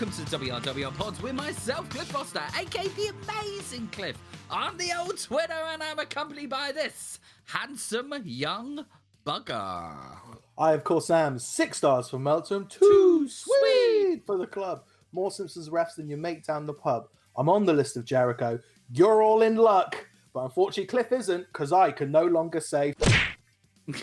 welcome to WRWR Pods with myself, Cliff Foster, aka the amazing Cliff, on the old Twitter, and I'm accompanied by this handsome young bugger. I, of course, am six stars for Melton, too sweet for the club. More Simpsons refs than your mate down the pub. I'm on the list of Jericho. You're all in luck. But unfortunately, Cliff isn't, because I can no longer say.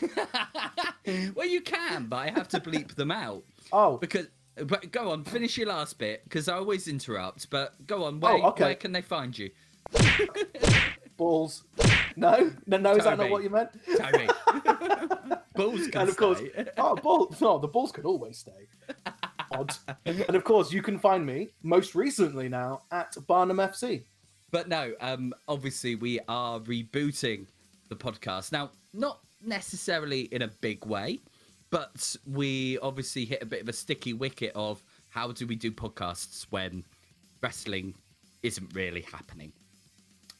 well, you can, but I have to bleep them out. Oh, Because, but go on, finish your last bit, because I always interrupt. But go on, where, Oh, okay. where can they find you? balls. No, no, no. Is that not what you meant? Toby. Bulls can and of course, stay. oh, balls. No, the balls can always stay. Odd. and of course, you can find me most recently now at Barnum FC. But no, um, obviously we are rebooting the podcast now. Not necessarily in a big way, but we obviously hit a bit of a sticky wicket of how do we do podcasts when wrestling isn't really happening.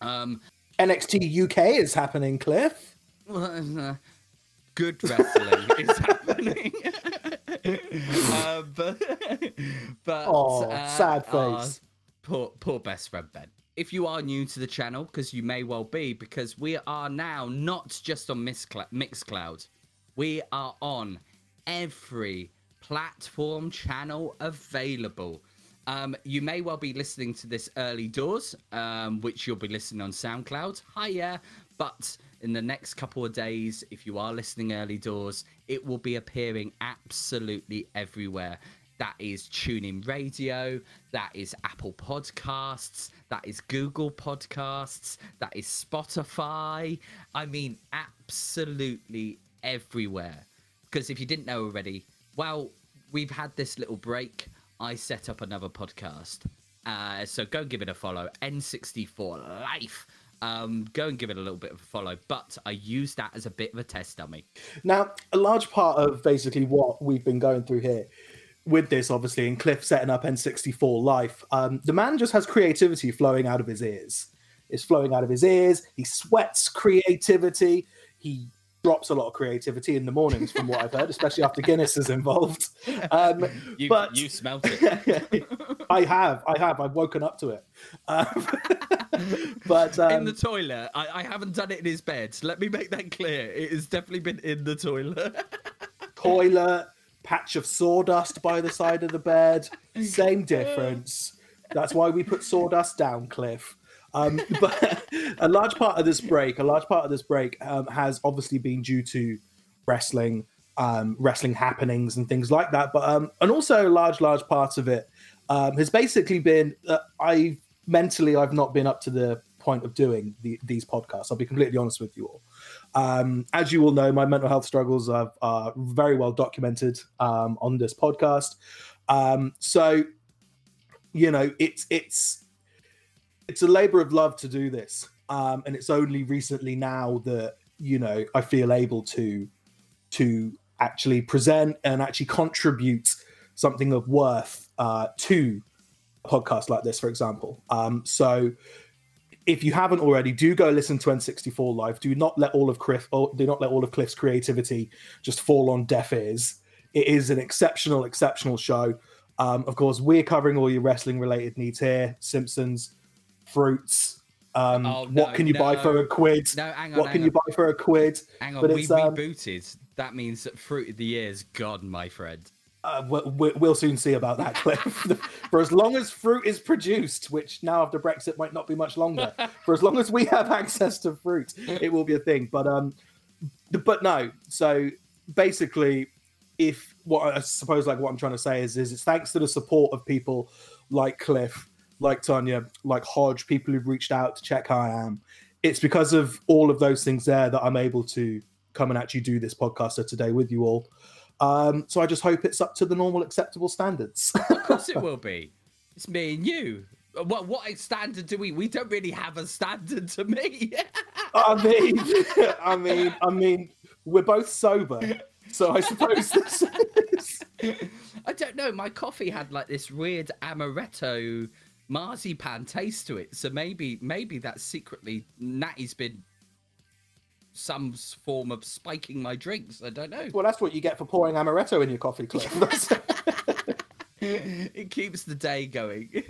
Um, NXT UK is happening, Cliff. well, uh, good wrestling is happening. uh, but but Oh, uh, sad our face. poor poor best friend Ben. If you are new to the channel, because you may well be, because we are now not just on Mixcl- Mixcloud, we are on every platform channel available. Um, you may well be listening to this early doors, um, which you'll be listening on SoundCloud. Hiya. But in the next couple of days, if you are listening early doors, it will be appearing absolutely everywhere. That is TuneIn Radio, that is Apple Podcasts, that is Google Podcasts, that is Spotify. I mean, absolutely everywhere. Because if you didn't know already, well, we've had this little break. I set up another podcast. Uh, so go give it a follow. N64 Life. Um, go and give it a little bit of a follow. But I use that as a bit of a test dummy. Now, a large part of basically what we've been going through here with this, obviously, and Cliff setting up N64 Life, um, the man just has creativity flowing out of his ears. It's flowing out of his ears. He sweats creativity. He drops a lot of creativity in the mornings, from what I've heard, especially after Guinness is involved. Um, You, but you smelt it. I have, I have, I've woken up to it. Um, but um, in the toilet. I, I haven't done it in his bed. Let me make that clear. It has definitely been in the toilet. toilet, patch of sawdust by the side of the bed, same difference. That's why we put sawdust down, Cliff. Um, but a large part of this break, a large part of this break um, has obviously been due to wrestling, um, wrestling happenings and things like that. But um, and also a large, large part of it um, has basically been uh, I mentally I've not been up to the point of doing the, these podcasts. I'll be completely honest with you all. Um, as you all know, my mental health struggles are, are very well documented um, on this podcast. Um, so, you know, it's it's it's a labor of love to do this, um, and it's only recently now that you know I feel able to to actually present and actually contribute something of worth uh, to a podcast like this, for example. Um, so if you haven't already, do go listen to N64 Live. Do not let all of Cliff, do not let all of Cliff's creativity just fall on deaf ears. It is an exceptional, exceptional show. Um, of course, we're covering all your wrestling related needs here: Simpsons, fruits. Um, Oh, what no, can you buy for a quid? No, hang on. what can hang you buy for a quid? Hang on, But we it's, um, rebooted. That means that Fruit of the Year is gone, my friend. Uh, we- we'll soon see about that, Cliff. for as long as fruit is produced, which now after Brexit might not be much longer, for as long as we have access to fruit, it will be a thing. But um, but no. So basically, if what I suppose like what I'm trying to say is is it's thanks to the support of people like Cliff, like Tanya, like Hodge, people who've reached out to check how I am. It's because of all of those things there that I'm able to come and actually do this podcast today with you all. Um, so I just hope it's up to the normal acceptable standards. Of course it will be. It's me and you. What what standard do we? We don't really have a standard to me. I mean, I mean, I mean, we're both sober, so I suppose this is. I don't know. My coffee had like this weird amaretto marzipan taste to it, so maybe maybe that's secretly Natty's been some form of spiking my drinks. I don't know. Well, that's what you get for pouring amaretto in your coffee, Cliff. It keeps the day going.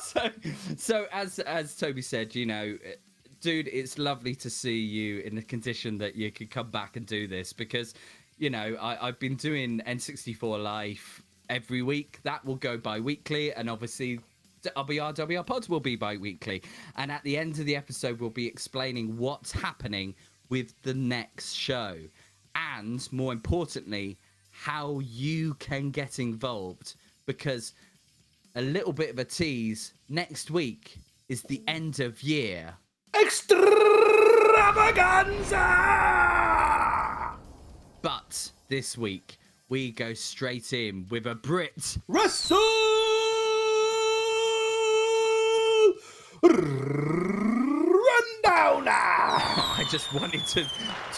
so, so as as Toby said, you know, dude, it's lovely to see you in the condition that you could come back and do this because, you know, I, I've been doing N64 Live every week. That will go bi-weekly, and obviously WR WR Pods will be bi-weekly. And at the end of the episode, we'll be explaining what's happening with the next show. And more importantly, how you can get involved. Because a little bit of a tease, next week is the end of year. Extravaganza! But this week, we go straight in with a Brit. Russell! Rundowner! I just wanted to,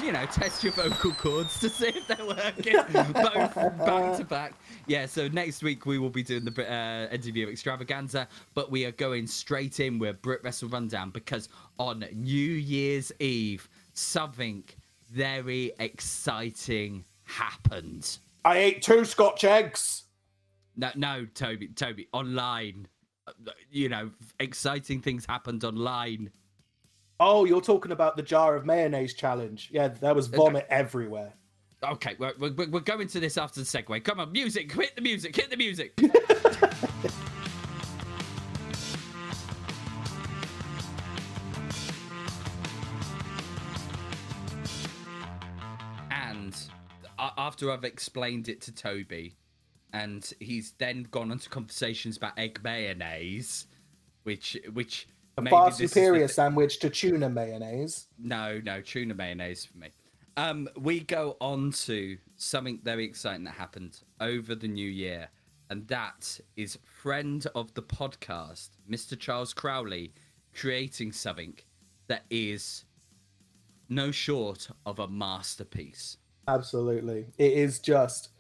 you know, test your vocal cords to see if they're working both back to back. Yeah, so next week we will be doing the uh, interview extravaganza, but we are going straight in with Brit Wrestle Rundown because on New Year's Eve, something very exciting happened. I ate two Scotch eggs. No, no, Toby, Toby, online. Uh, You know, exciting things happened online. Oh, you're talking about the jar of mayonnaise challenge. Yeah, there was vomit everywhere. Okay, we're, we're, we're going to this after the segue. Come on, music, hit the music, hit the music. after I've explained it to Toby, and he's then gone on to conversations about egg mayonnaise, which which A far is the superior sandwich to tuna mayonnaise. no, no, tuna mayonnaise for me. Um, we go on to something very exciting that happened over the new year, and that is friend of the podcast, Mr. Charles Crowley, creating something that is no short of a masterpiece. Absolutely, it is just.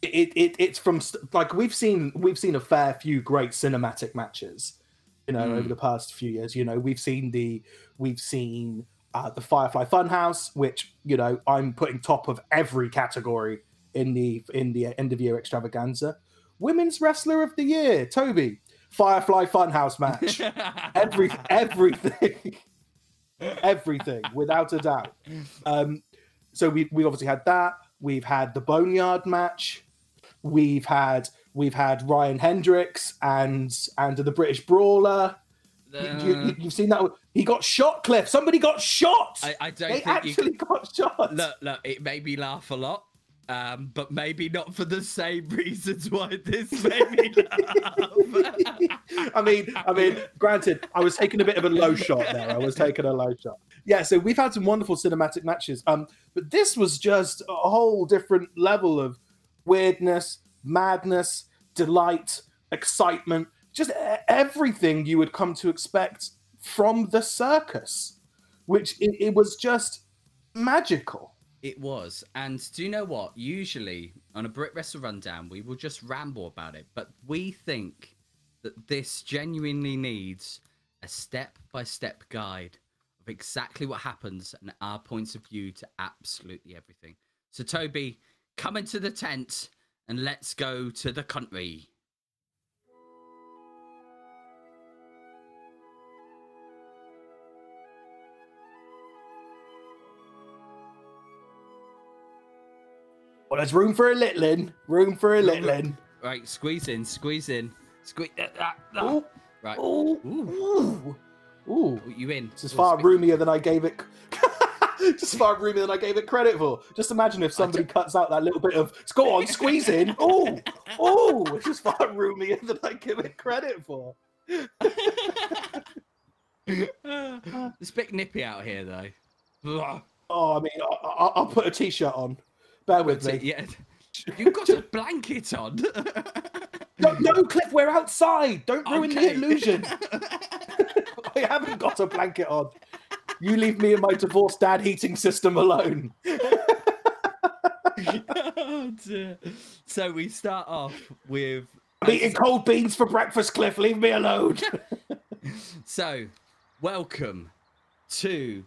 It, it it's from like we've seen we've seen a fair few great cinematic matches, you know, over the past few years. You know, we've seen the we've seen uh, the Firefly Funhouse, which you know I'm putting top of every category in the in the end of year extravaganza. Women's Wrestler of the Year, Toby. Firefly Funhouse match. Every everything, everything, without a doubt. Um, so we we obviously had that. We've had the Boneyard match. We've had we've had Ryan Hendricks and and the British Brawler. You, you, you've seen that? He got shot, Cliff. Somebody got shot. I, I don't they think you actually got shot. look, look, it made me laugh a lot. Um, but maybe not for the same reasons why this made me laugh. I mean, I mean, granted, I was taking a bit of a low shot there. I was taking a low shot. Yeah, so we've had some wonderful cinematic matches. Um, but this was just a whole different level of weirdness, madness, delight, excitement, just everything you would come to expect from the circus, which it, it was just magical. It was. And do you know what? Usually on a Brit Wrestle Rundown, we will just ramble about it. But we think that this genuinely needs a step by step guide of exactly what happens and our points of view to absolutely everything. So, Toby, come into the tent and let's go to the country. Well, there's room for a littling. Room for a littling. Right, squeeze in, squeeze in, squeeze. ah, ah, ah. Ooh, Right, ooh, Ooh. ooh, ooh. you in? It's Ooh, far roomier than I gave it. just far roomier than I gave it credit for. Just imagine if somebody cuts out that little bit of "go on, squeeze in." Oh, oh, it's just far roomier than I give it credit for. it's a bit nippy out here, though. Oh, I mean, I, I, I'll put a t-shirt on. Bear with me. yeah, you've got a blanket on. No, no, Cliff, we're outside. Don't ruin Okay. the illusion. I haven't got a blanket on. You leave me and my divorced dad heating system alone. Oh, so we start off with. I'm eating cold beans for breakfast, Cliff. Leave me alone. So, welcome to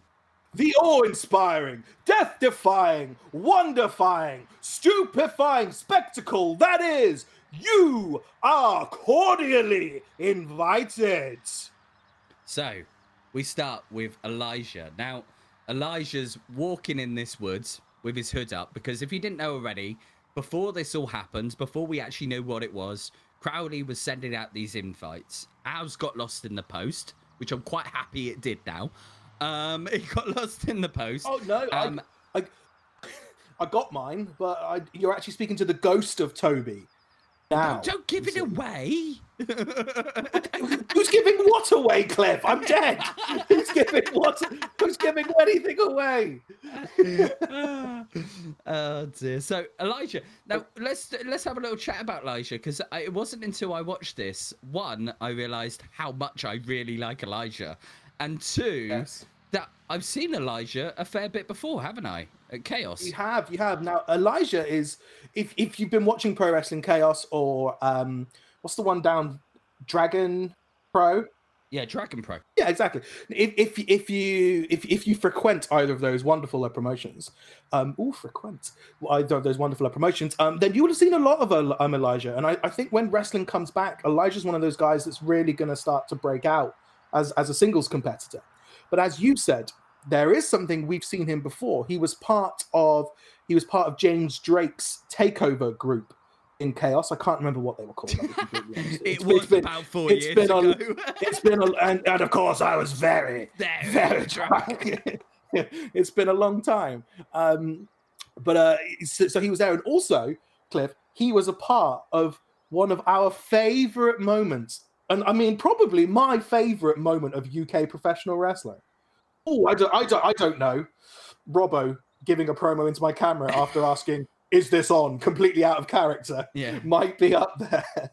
the awe-inspiring, death-defying, wonder-defying, stupefying spectacle that is, you are cordially invited. So, we start with Elijah. Now, Elijah's walking in this woods with his hood up because if you didn't know already, before this all happened, before we actually knew what it was, Crowley was sending out these invites. Ours got lost in the post, which I'm quite happy it did now. Um, it got lost in the post. Oh no, Um, I, I, I got mine, but I, you're actually speaking to the ghost of Toby. Now, don't, don't give it away. Who's giving what away, Cliff? I'm dead. Who's giving what? Who's giving anything away? oh dear. So Elijah. Now let's let's have a little chat about Elijah because it wasn't until I watched this one I realised how much I really like Elijah, and two Yes. That I've seen Elijah a fair bit before, haven't I? At Chaos. You have, you have. Now, Elijah is, if if you've been watching Pro Wrestling Chaos or um, what's the one down, Dragon Pro? Yeah, Dragon Pro. Yeah, exactly. If if if you if if you frequent either of those wonderful uh, promotions, um, oh, frequent either of those wonderful uh, promotions, um, then you would have seen a lot of uh, um, Elijah. And I, I think when wrestling comes back, Elijah's one of those guys that's really going to start to break out as as a singles competitor. But as you said, there is something we've seen him before. He was part of he was part of James Drake's takeover group in Chaos. I can't remember what they were called. I'll be completely honest. It It's- was it's been- about four it's years been a- ago. it's been a, and, and of course I was very Very very drunk. drunk. it's been a long time. Um, but uh, so, so he was there, and also Cliff, he was a part of one of our favorite moments, and I mean probably my favorite moment of UK professional wrestling. Oh, I don't, I don't, I don't know. Robbo giving a promo into my camera after asking, "Is this on?" Completely out of character Yeah. might be up there.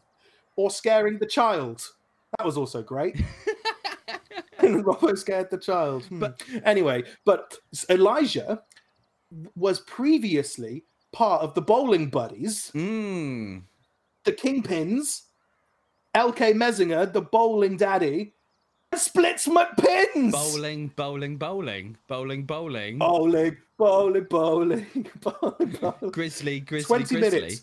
Or scaring the child. That was also great. and Robbo scared the child. Hmm. But- anyway, but Elijah was previously part of the Bowling Buddies, Mm. the Kingpins, LK Messinger, the Bowling Daddy, Splits McPins. Bowling, bowling, bowling, bowling, bowling. Bowling, bowling, bowling, bowling, bowling. Grizzly, grizzly, 20 grizzly.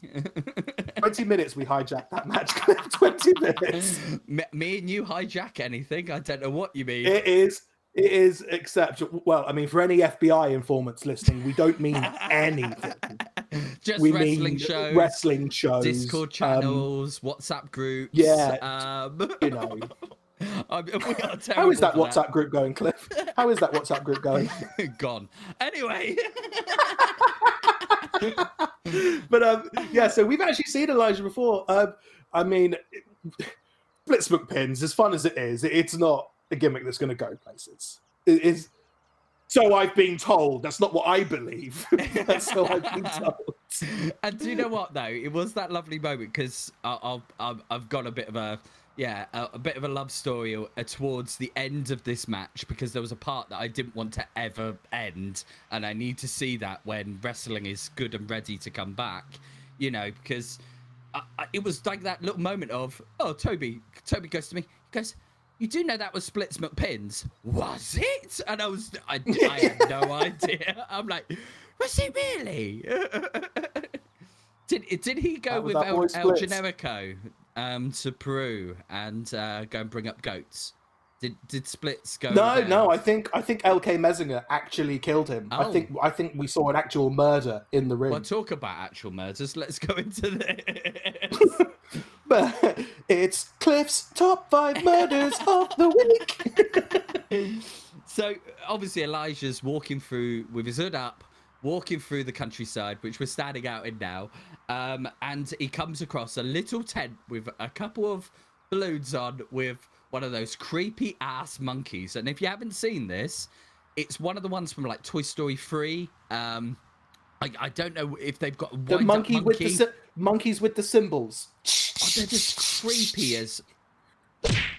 20 minutes we hijacked that match. 20 minutes. me, me and you hijack anything. I don't know what you mean. It is. It is exceptional. Well, I mean, for any FBI informants listening, we don't mean anything. Just we wrestling shows, wrestling shows, Discord um, channels, WhatsApp groups. yeah, Um, you know, I mean, how is that WhatsApp group going, Cliff? How is that WhatsApp group going? Gone. Anyway. but um, yeah, so we've actually seen Elijah before. Um, I mean, Splits McPins, as fun as it is, it's not a gimmick that's going to go places. It is. So I've been told. That's not what I believe. how I've been told. and do you know what though? It was that lovely moment because I've I've I've got a bit of a yeah a, a bit of a love story uh, towards the end of this match because there was a part that I didn't want to ever end, and I need to see that when wrestling is good and ready to come back. You know because. I, I, it was like that little moment of oh Toby Toby goes to me he goes you do know that was Splits McPins was it? And I was I, I had no idea. I'm like was it really? Did did he go with El, El Generico um to Peru and uh, go and bring up goats did did Splits go No, no. I think I think LK Messinger actually killed him. I Oh. think I think we saw an actual murder in the ring. well talk about actual murders let's go into this But it's Cliff's top five murders of the week. So obviously Elijah's walking through with his hood up, walking through the countryside, which we're standing out in now, um, and he comes across a little tent with a couple of balloons on with one of those creepy ass monkeys. And if you haven't seen this, it's one of the ones from like Toy Story 3. Um, I, I don't know if they've got The wind-up monkey, with the monkey. monkeys with the symbols. Oh, they're just creepy as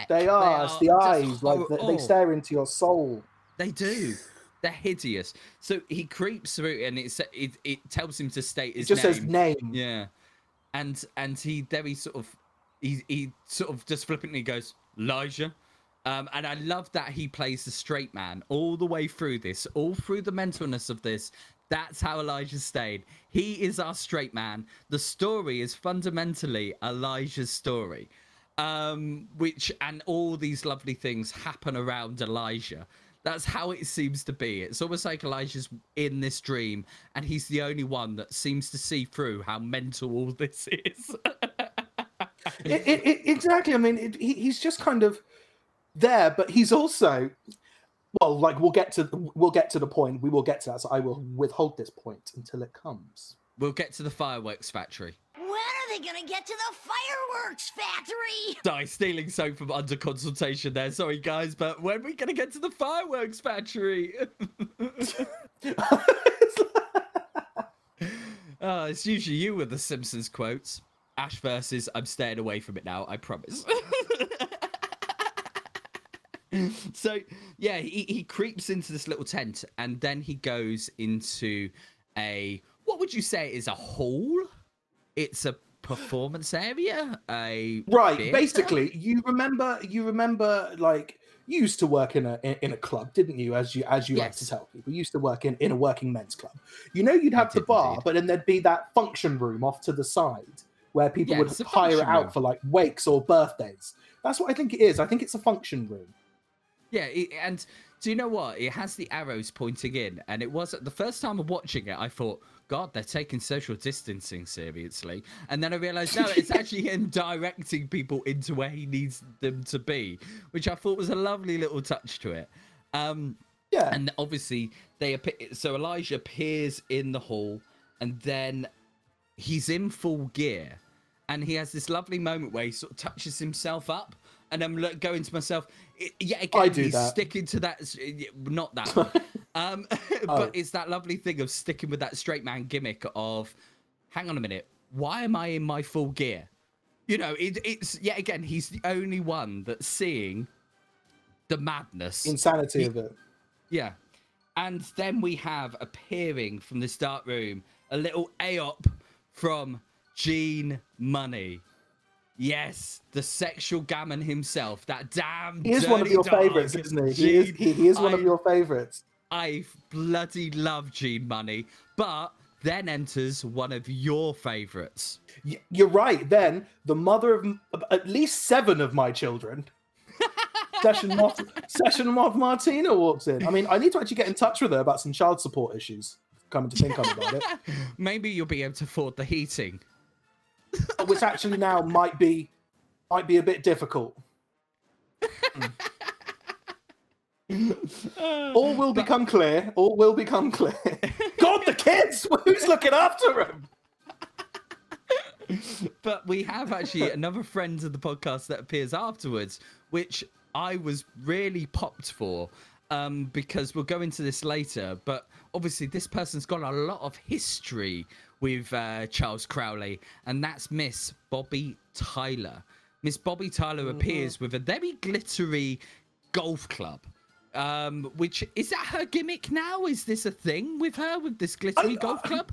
They are. it's the eyes. Like they, stare into your soul. They do. They're hideous. So he creeps through, and it's it, it tells him to state It his just name. says name. Yeah, and and he there he sort of he he sort of just flippantly goes Elijah, Um, and I love that he plays the straight man all the way through this, all through the mentalness of this. That's how Elijah stayed. He is our straight man. The story is fundamentally Elijah's story, um, which and all these lovely things happen around Elijah. That's how it seems to be. It's almost like Elijah's in this dream, and he's the only one that seems to see through how mental all this is. it, it, it, exactly. I mean, he, he's just kind of there, but he's also well, like we'll get to we'll get to the point. We will get to that. So I will withhold this point until it comes. We'll get to the fireworks factory. When are they gonna get to the fireworks factory? Die stealing soap from under consultation there. Sorry guys, but when are we gonna get to the fireworks factory? oh, it's usually you with the Simpsons quotes. Ash versus I'm staying away from it now, I promise. so yeah, he, he creeps into this little tent and then he goes into a what would you say is a hall? It's a performance area. A right. theater? Basically, you remember you remember like you used to work in a in, a club, didn't you? As you as you like to tell people, you used to work in in a working men's club. You know, you'd I have the bar, indeed. but then there'd be that function room off to the side where people Yeah, would hire it out room. for like wakes or birthdays. That's what I think it is. I think it's a function room. Yeah, it, and do you know what? It has the arrows pointing in, and it was the first time of watching it. I thought, God, they're taking social distancing seriously, and then I realized no, it's actually him directing people into where he needs them to be, which I thought was a lovely little touch to it. Um, Yeah. and obviously they appear, so Elijah appears in the hall, and then he's in full gear, and he has this lovely moment where he sort of touches himself up, and I'm look, going to myself, yeah, again, I do he's that. sticking to that, not that, one. um, Oh. but it's that lovely thing of sticking with that straight man gimmick of, hang on a minute, why am I in my full gear? You know, it, it's yet again, he's the only one that's seeing the madness. Insanity He- of it. Yeah. And then we have appearing from this dark room a little AOP from Gene Munny. Yes, the sexual gammon himself. That damn. He is one of your favorites, isn't he? He is, he, he is one of your favorites. I bloody love Gene Munny, but then enters one of your favorites. You're right. Then the mother of at least seven of my children, Session Moth, Session Moth Martina walks in. I mean, I need to actually get in touch with her about some child support issues. Coming to think on about it, Maybe you'll be able to afford the heating. which actually now might be might be a bit difficult. Mm. All will become clear. All will become clear. God, the kids! Who's looking after them? but we have actually another friend of the podcast that appears afterwards, which I was really popped for. Um, because we'll go into this later, but obviously this person's got a lot of history with uh, Charles Crowley, and that's Miss Bobbi Tyler. Miss Bobbi Tyler appears with a very glittery golf club. Um, which is that her gimmick now? Is this a thing with her with this glittery I- golf I- club?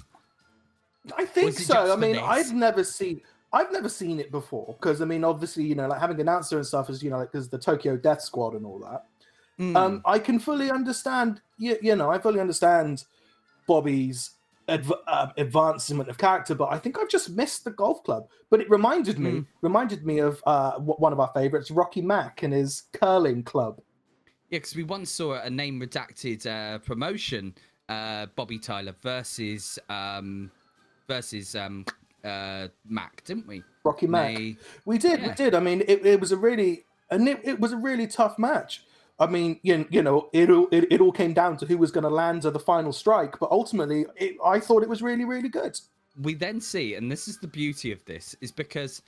I think so. I mean, this? I've never seen. I've never seen it before because I mean, obviously, you know, like having an announcer and stuff is, you know, like because the Tokyo Death Squad and all that. Mm. Um, I can fully understand. You, you know, I fully understand Bobby's adv- uh, advancement of character, but I think I've just missed the golf club. But it reminded me, Mm. reminded me of uh, one of our favorites, Rocky Mack and his curling club. Yeah, because we once saw a name redacted uh, promotion, uh, Bobbi Tyler versus um, versus um, uh, Mac, didn't we? Rocky Mack. We did, we did. I mean, it, it was a really, and it, it was a really tough match. I mean, you, you know, it, all- it it all came down to who was going to land the final strike, but ultimately, it, I thought it was really, really good. we then see, and this is the beauty of this, is because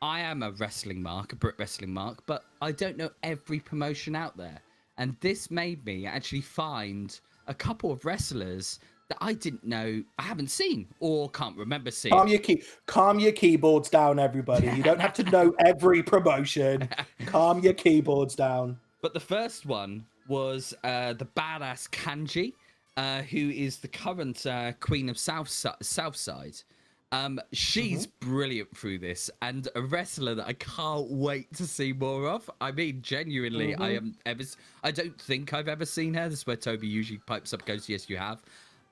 I am a wrestling mark, a Brit wrestling mark, but I don't know every promotion out there. And this made me actually find a couple of wrestlers that I didn't know, I haven't seen, or can't remember seeing. Calm your key, calm your keyboards down, everybody. You don't have to know every promotion. Calm your keyboards down. But the first one was uh, the badass Kanji, uh, who is the current uh, queen of South Southside. Um, she's brilliant through this, and a wrestler that I can't wait to see more of. I mean, genuinely, I am ever. I don't think I've ever seen her. This is where Toby usually pipes up, goes, "Yes, you have."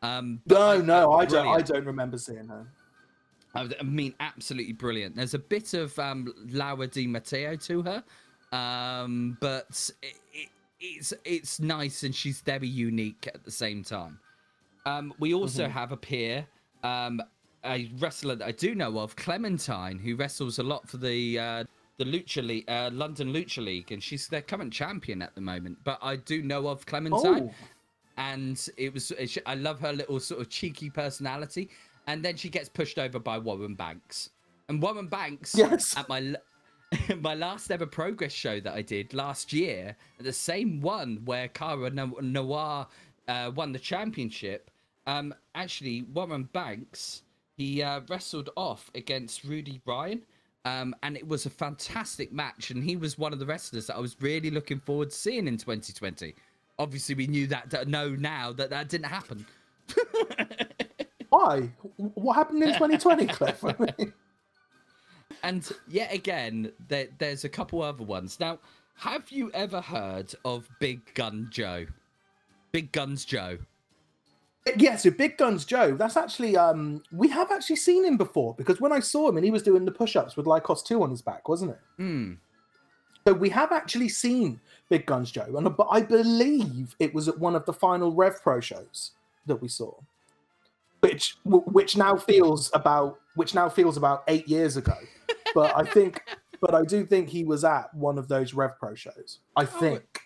Um, No, no, I don't. I don't remember seeing her. I I mean, absolutely brilliant. There's a bit of um, Laura Di Matteo to her, um, but it, it, it's it's nice and she's very unique at the same time. Um, we also have a peer, um, a wrestler that I do know of, Clementine, who wrestles a lot for the uh, the Lucha League, uh, London Lucha League, and she's their current champion at the moment. But I do know of Clementine Oh. and it was it- I love her little sort of cheeky personality. And then she gets pushed over by Warren Banks, and Warren Banks Yes. at my my last ever progress show that I did last year, the same one where Cara No- Noir uh, won the championship. Um, actually, Warren Banks he uh, wrestled off against Rudy Bryan. Um, and it was a fantastic match, and he was one of the wrestlers that I was really looking forward to seeing in 2020. Obviously, we knew that, that now that that didn't happen. Why? What happened in 2020, Cliff? And yet again, there, there's a couple other ones. Now, have you ever heard of Big Gun Joe? Big Guns Joe. yeah, so Big Guns Joe, that's actually um we have actually seen him before because when I saw him and he was doing the push-ups with Lycos 2 on his back, wasn't it? Hmm. So we have actually seen Big Guns Joe, and but I believe it was at one of the final Rev Pro shows that we saw, which which now feels about which now feels about eight years ago. But I think, but I do think he was at one of those Rev Pro shows. I think.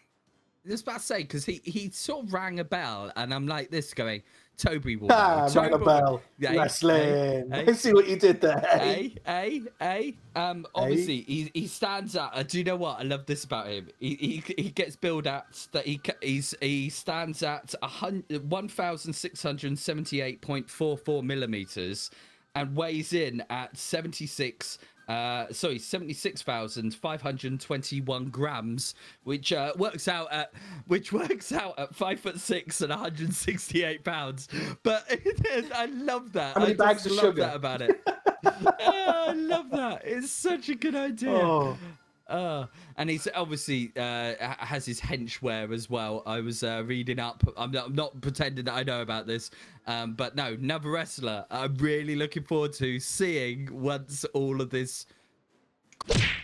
I was about to say because he he sort of rang a bell, and I'm like this going, Toby will. Ah, Toby a bell. Hey, Wrestling. hey, Let's see what you did there. Hey, hey, hey. Um, obviously, he, he stands out. Uh, do you know what? I love this about him. He he, he gets billed at that he he's he stands at a hundred one thousand six hundred seventy eight point four four millimeters, and weighs in at seventy six. Uh, sorry, seventy-six thousand five hundred twenty-one grams, which uh, works out at which works out at five foot six and one hundred sixty-eight pounds. But I love that. How many I bags of love sugar? that about it. oh, I love that. It's such a good idea. Oh. Uh, and he's obviously uh, has his henchwear as well. I was uh, reading up. I'm not, I'm not pretending that I know about this, um, but no, another wrestler. I'm really looking forward to seeing once all of this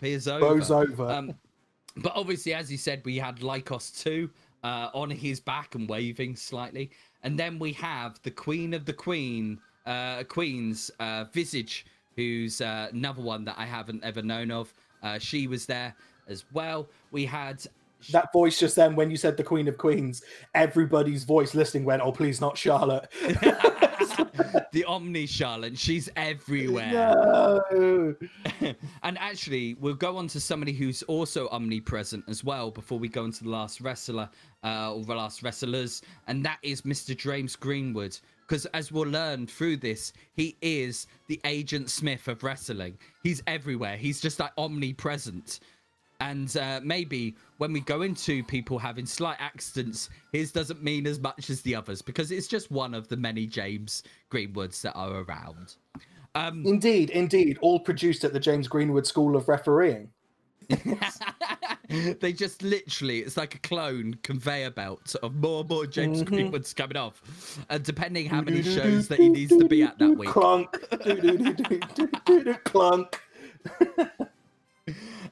is over. Goes over. Um, but obviously, as you said, we had Lycos 2 uh, on his back and waving slightly. And then we have the Queen of the Queen, uh, Queen's uh, Visage, who's uh, another one that I haven't ever known of. Uh, she was there as well. We had. that voice just then when you said the Queen of Queens, everybody's voice listening went, "Oh, please not Charlotte." the Omni Charlotte. She's everywhere. no. and actually, we'll go on to somebody who's also omnipresent as well before we go into the last wrestler uh, or the last wrestlers, and that is Mr. James Greenwood. Because as we'll learn through this, he is the Agent Smith of wrestling. He's everywhere. He's just like omnipresent. And uh, maybe when we go into people having slight accidents, his doesn't mean as much as the others because it's just one of the many James Greenwoods that are around. Um, Indeed, indeed, all produced at the James Greenwood School of Refereeing. they just literally it's like a clone conveyor belt of more and more James Mm-hmm. Greenwoods coming off. And depending how many shows that he needs to be at that week. Clunk. Clunk.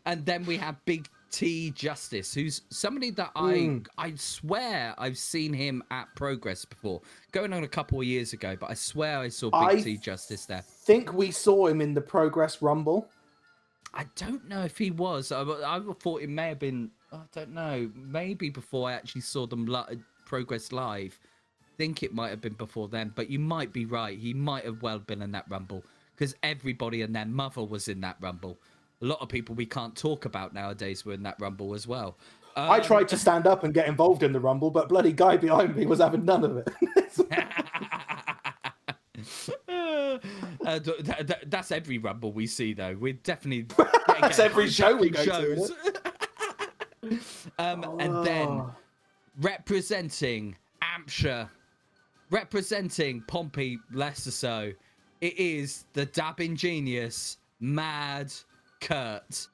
And then we have Big T Justice, who's somebody that I Mm. I swear I've seen him at Progress before. Going on a couple of years ago, but I swear I saw Big I- T Justice there. Think we saw him in the Progress Rumble. I don't know if he was. I, I thought it may have been. I don't know. Maybe before I actually saw them li- progress live. I think it might have been before then, but you might be right. He might have well been in that rumble because everybody and their mother was in that rumble. A lot of people we can't talk about nowadays were in that rumble as well. I Um, tried to stand up and get involved in the Rumble, but bloody guy behind me was having none of it. uh, th- th- th- that's every rumble we see, though. We're definitely That's every show we go to, isn't um, and then Oh. representing Hampshire, representing Pompey, Leicester, It is the dabbing genius, Mad Kurt.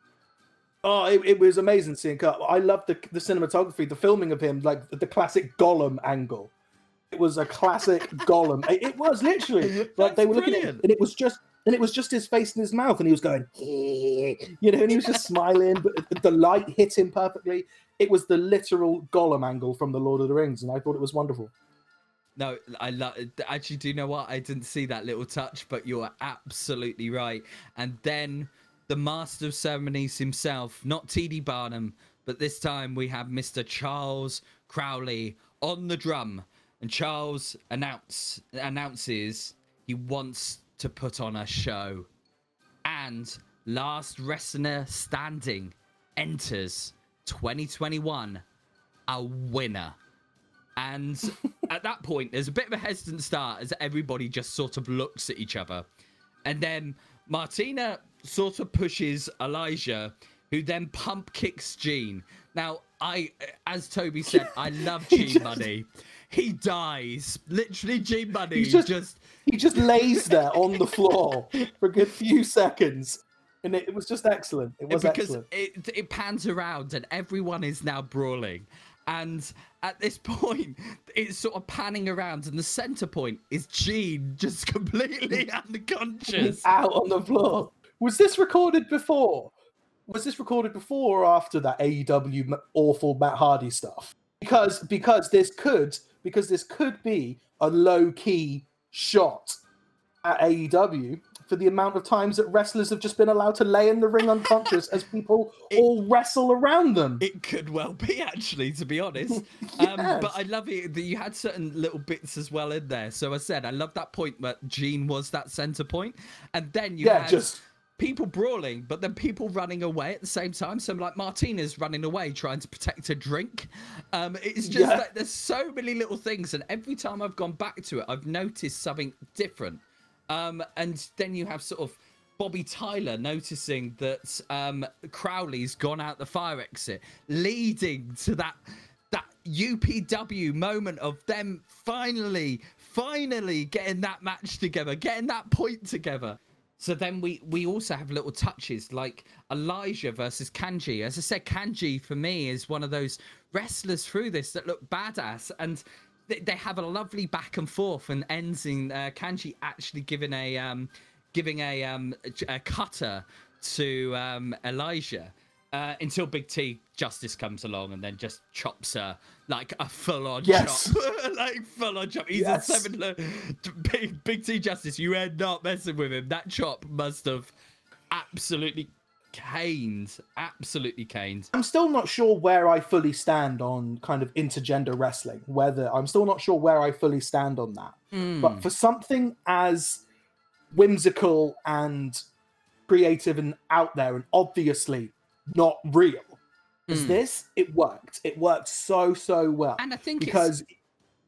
Oh, it, it was amazing seeing Kurt. I loved the the cinematography, the filming of him, like the classic Gollum angle. It was a classic Gollum. It, it was literally like they were looking at him, and it was just and it was just his face and his mouth, and he was going, you know, and he was just smiling, but the light hit him perfectly. It was the literal Gollum angle from the Lord of the Rings, and I thought it was wonderful. No, I love. Actually, do you know what? I didn't see that little touch, but you're absolutely right. And then the master of ceremonies himself, not T.D. Barnum, but this time we have Mr. Charles Crowley on the drum, and Charles announce announces he wants to put on a show, and last wrestler standing enters 2021 a winner. And at that point, there's a bit of a hesitant start as everybody just sort of looks at each other. And then Martina sort of pushes Elijah, who then pump kicks Gene. Now, I, as Toby said, I love Gene Munny. He dies. Literally, Gene Munny He's just- just He just lays there on the floor for a good few seconds, and it, was just excellent. It was because excellent. it it pans around and everyone is now brawling. And at this point, it's sort of panning around, and the center point is Gene just completely unconscious. Out on the floor. Was this recorded before? Was this recorded before or after that AEW awful Matt Hardy stuff? Because because this could because this could be a low key shot at AEW for the amount of times that wrestlers have just been allowed to lay in the ring unconscious as people It- all wrestle around them. It could well be, actually, to be honest. um, but I love it that you had certain little bits as well in there. So I said, I love that point where Gene was that center point, and then you yeah, had just people brawling, but then people running away at the same time. So like Martina's running away trying to protect a drink. Um, it's just Yeah. like there's so many little things, and every time I've gone back to it, I've noticed something different. Um, and then you have sort of Bobbi Tyler noticing that um, Crowley's gone out the fire exit, leading to that that UPW moment of them finally, finally getting that match together, getting that point together. So then we we also have little touches like Elijah versus Kanji. As I said, Kanji for me is one of those wrestlers through this that look badass and they, they have a lovely back and forth and ends in uh, Kanji actually giving a um giving a um a cutter to um Elijah. Uh, until Big T Justice comes along and then just chops her like a full on Yes. chop, like full on chop. He's Yes. a seven. Big, Big T Justice, you end not messing with him. That chop must have absolutely caned, absolutely caned. I'm still not sure where I fully stand on kind of intergender wrestling. Whether I'm still not sure where I fully stand on that. Hmm. But for something as whimsical and creative and out there and obviously not real as Mm. this, it worked. It worked so so well And I think because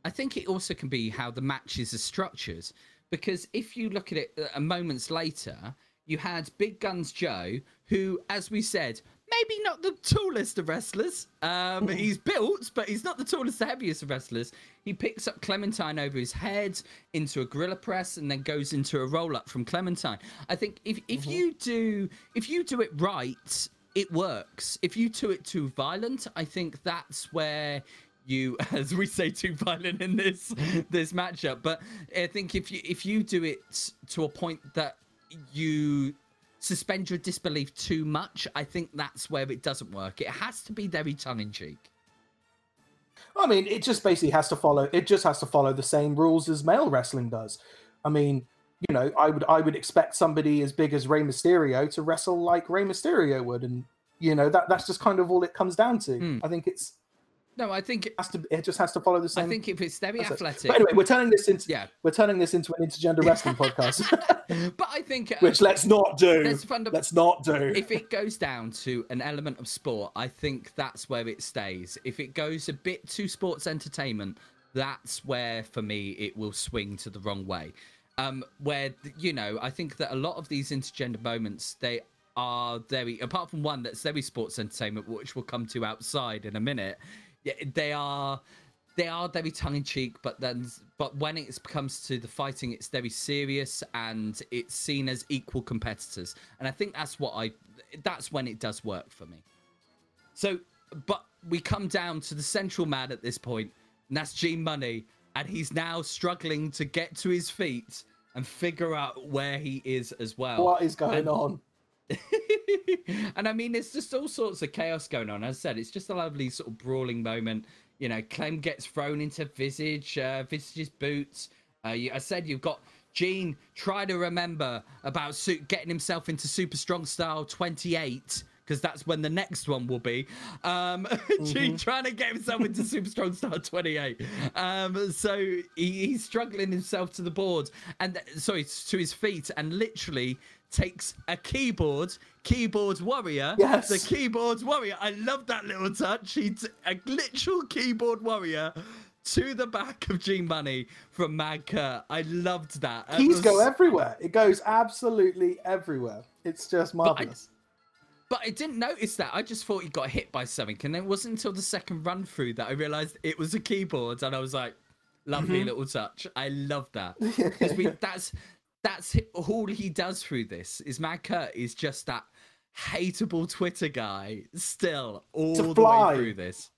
I think it also can be how the matches are structured. Because if you look at it uh, moments later, you had Big Guns Joe, who, as we said, maybe not the tallest of wrestlers. Um, he's built, but he's not the tallest, the heaviest of wrestlers. He picks up Clementine over his head into a gorilla press, and then goes into a roll up from Clementine. I think if if you do if you do it right, it works. If you do it too violent, I think that's where you as we say too violent in this this matchup but i think if you if you do it to a point that you suspend your disbelief too much i think that's where it doesn't work it has to be very tongue-in-cheek I mean, it just basically has to follow. It just has to follow the same rules as male wrestling does. I mean, you know, I would I would expect somebody as big as Rey Mysterio to wrestle like Rey Mysterio would, and you know that that's just kind of all it comes down to. Hmm. I think it's no i think it has to it just has to follow the same. i think if it's very process. athletic But anyway, we're turning this into yeah we're turning this into an intergender wrestling podcast, but i think uh, which let's not do. funda- Let's not do. if it goes down to an element of sport, I think that's where it stays. If it goes a bit to sports entertainment, that's where for me it will swing to the wrong way. Um, where you know, I think that a lot of these intergender moments they are very apart from one that's very sports entertainment, which we'll come to outside in a minute. They are they are very tongue in cheek, but then but when it comes to the fighting, it's very serious and it's seen as equal competitors. And I think that's what I that's when it does work for me. So, but we come down to the central man at this point, and that's Gene Munny, and he's now struggling to get to his feet and figure out where he is as well. What is going And- on? and I mean, there's just all sorts of chaos going on. As I said, it's just a lovely sort of brawling moment. You know, Clem gets thrown into Visage, uh, Visage's boots. Uh, you, I said you've got Gene try to remember about su- getting himself into Super Strong Style 28 because that's when the next one will be. Um, Gene trying to get himself into Super Strong Style 28. Um, so he, he's struggling himself to the board and sorry to his feet and literally takes a keyboard, keyboard warrior. Yes. the keyboard warrior. I love that little touch. He's a literal keyboard warrior. To the back of Gene Munny from Mad Kurt. I loved that. Keys was- go everywhere. It goes absolutely everywhere. It's just marvelous. But I didn't notice that. I just thought he got hit by something, and it wasn't until the second run through that I realized it was a keyboard, and I was like, "Lovely Mm-hmm. little touch. I love that." Because we that's that's all he does through this. Is Mad Kurt is just that hateable Twitter guy still all the way fly. through this.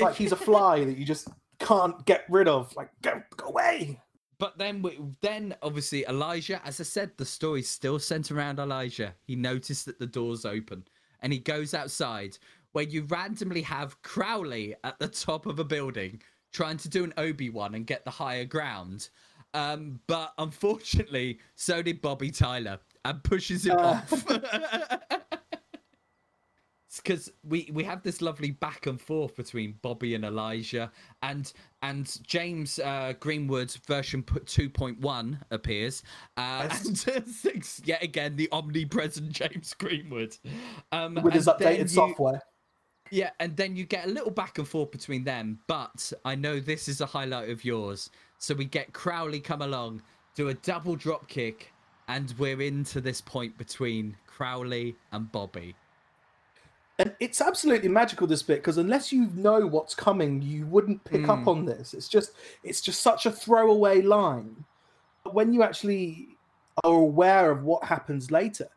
like he's a fly that you just can't get rid of. Like go go away. But then, we, then obviously Elijah, as I said, the story's still centered around Elijah. He noticed that the door's open, and he goes outside, where you randomly have Crowley at the top of a building trying to do an Obi Wan and get the higher ground. Um, but unfortunately, so did Bobbi Tyler and pushes him Uh. off. because we we have this lovely back and forth between Bobbi and Elijah, and and James uh, Greenwood version put two point one appears, uh, Yes. and six yet again the omnipresent James Greenwood, um, With his updated you- software. Yeah, and then you get a little back and forth between them, but I know this is a highlight of yours. So we get Crowley come along, do a double drop kick, and we're into this point between Crowley and Bobbi. And it's absolutely magical this bit because unless you know what's coming, you wouldn't pick Mm. up on this. It's just it's just such a throwaway line. But when you actually are aware of what happens later,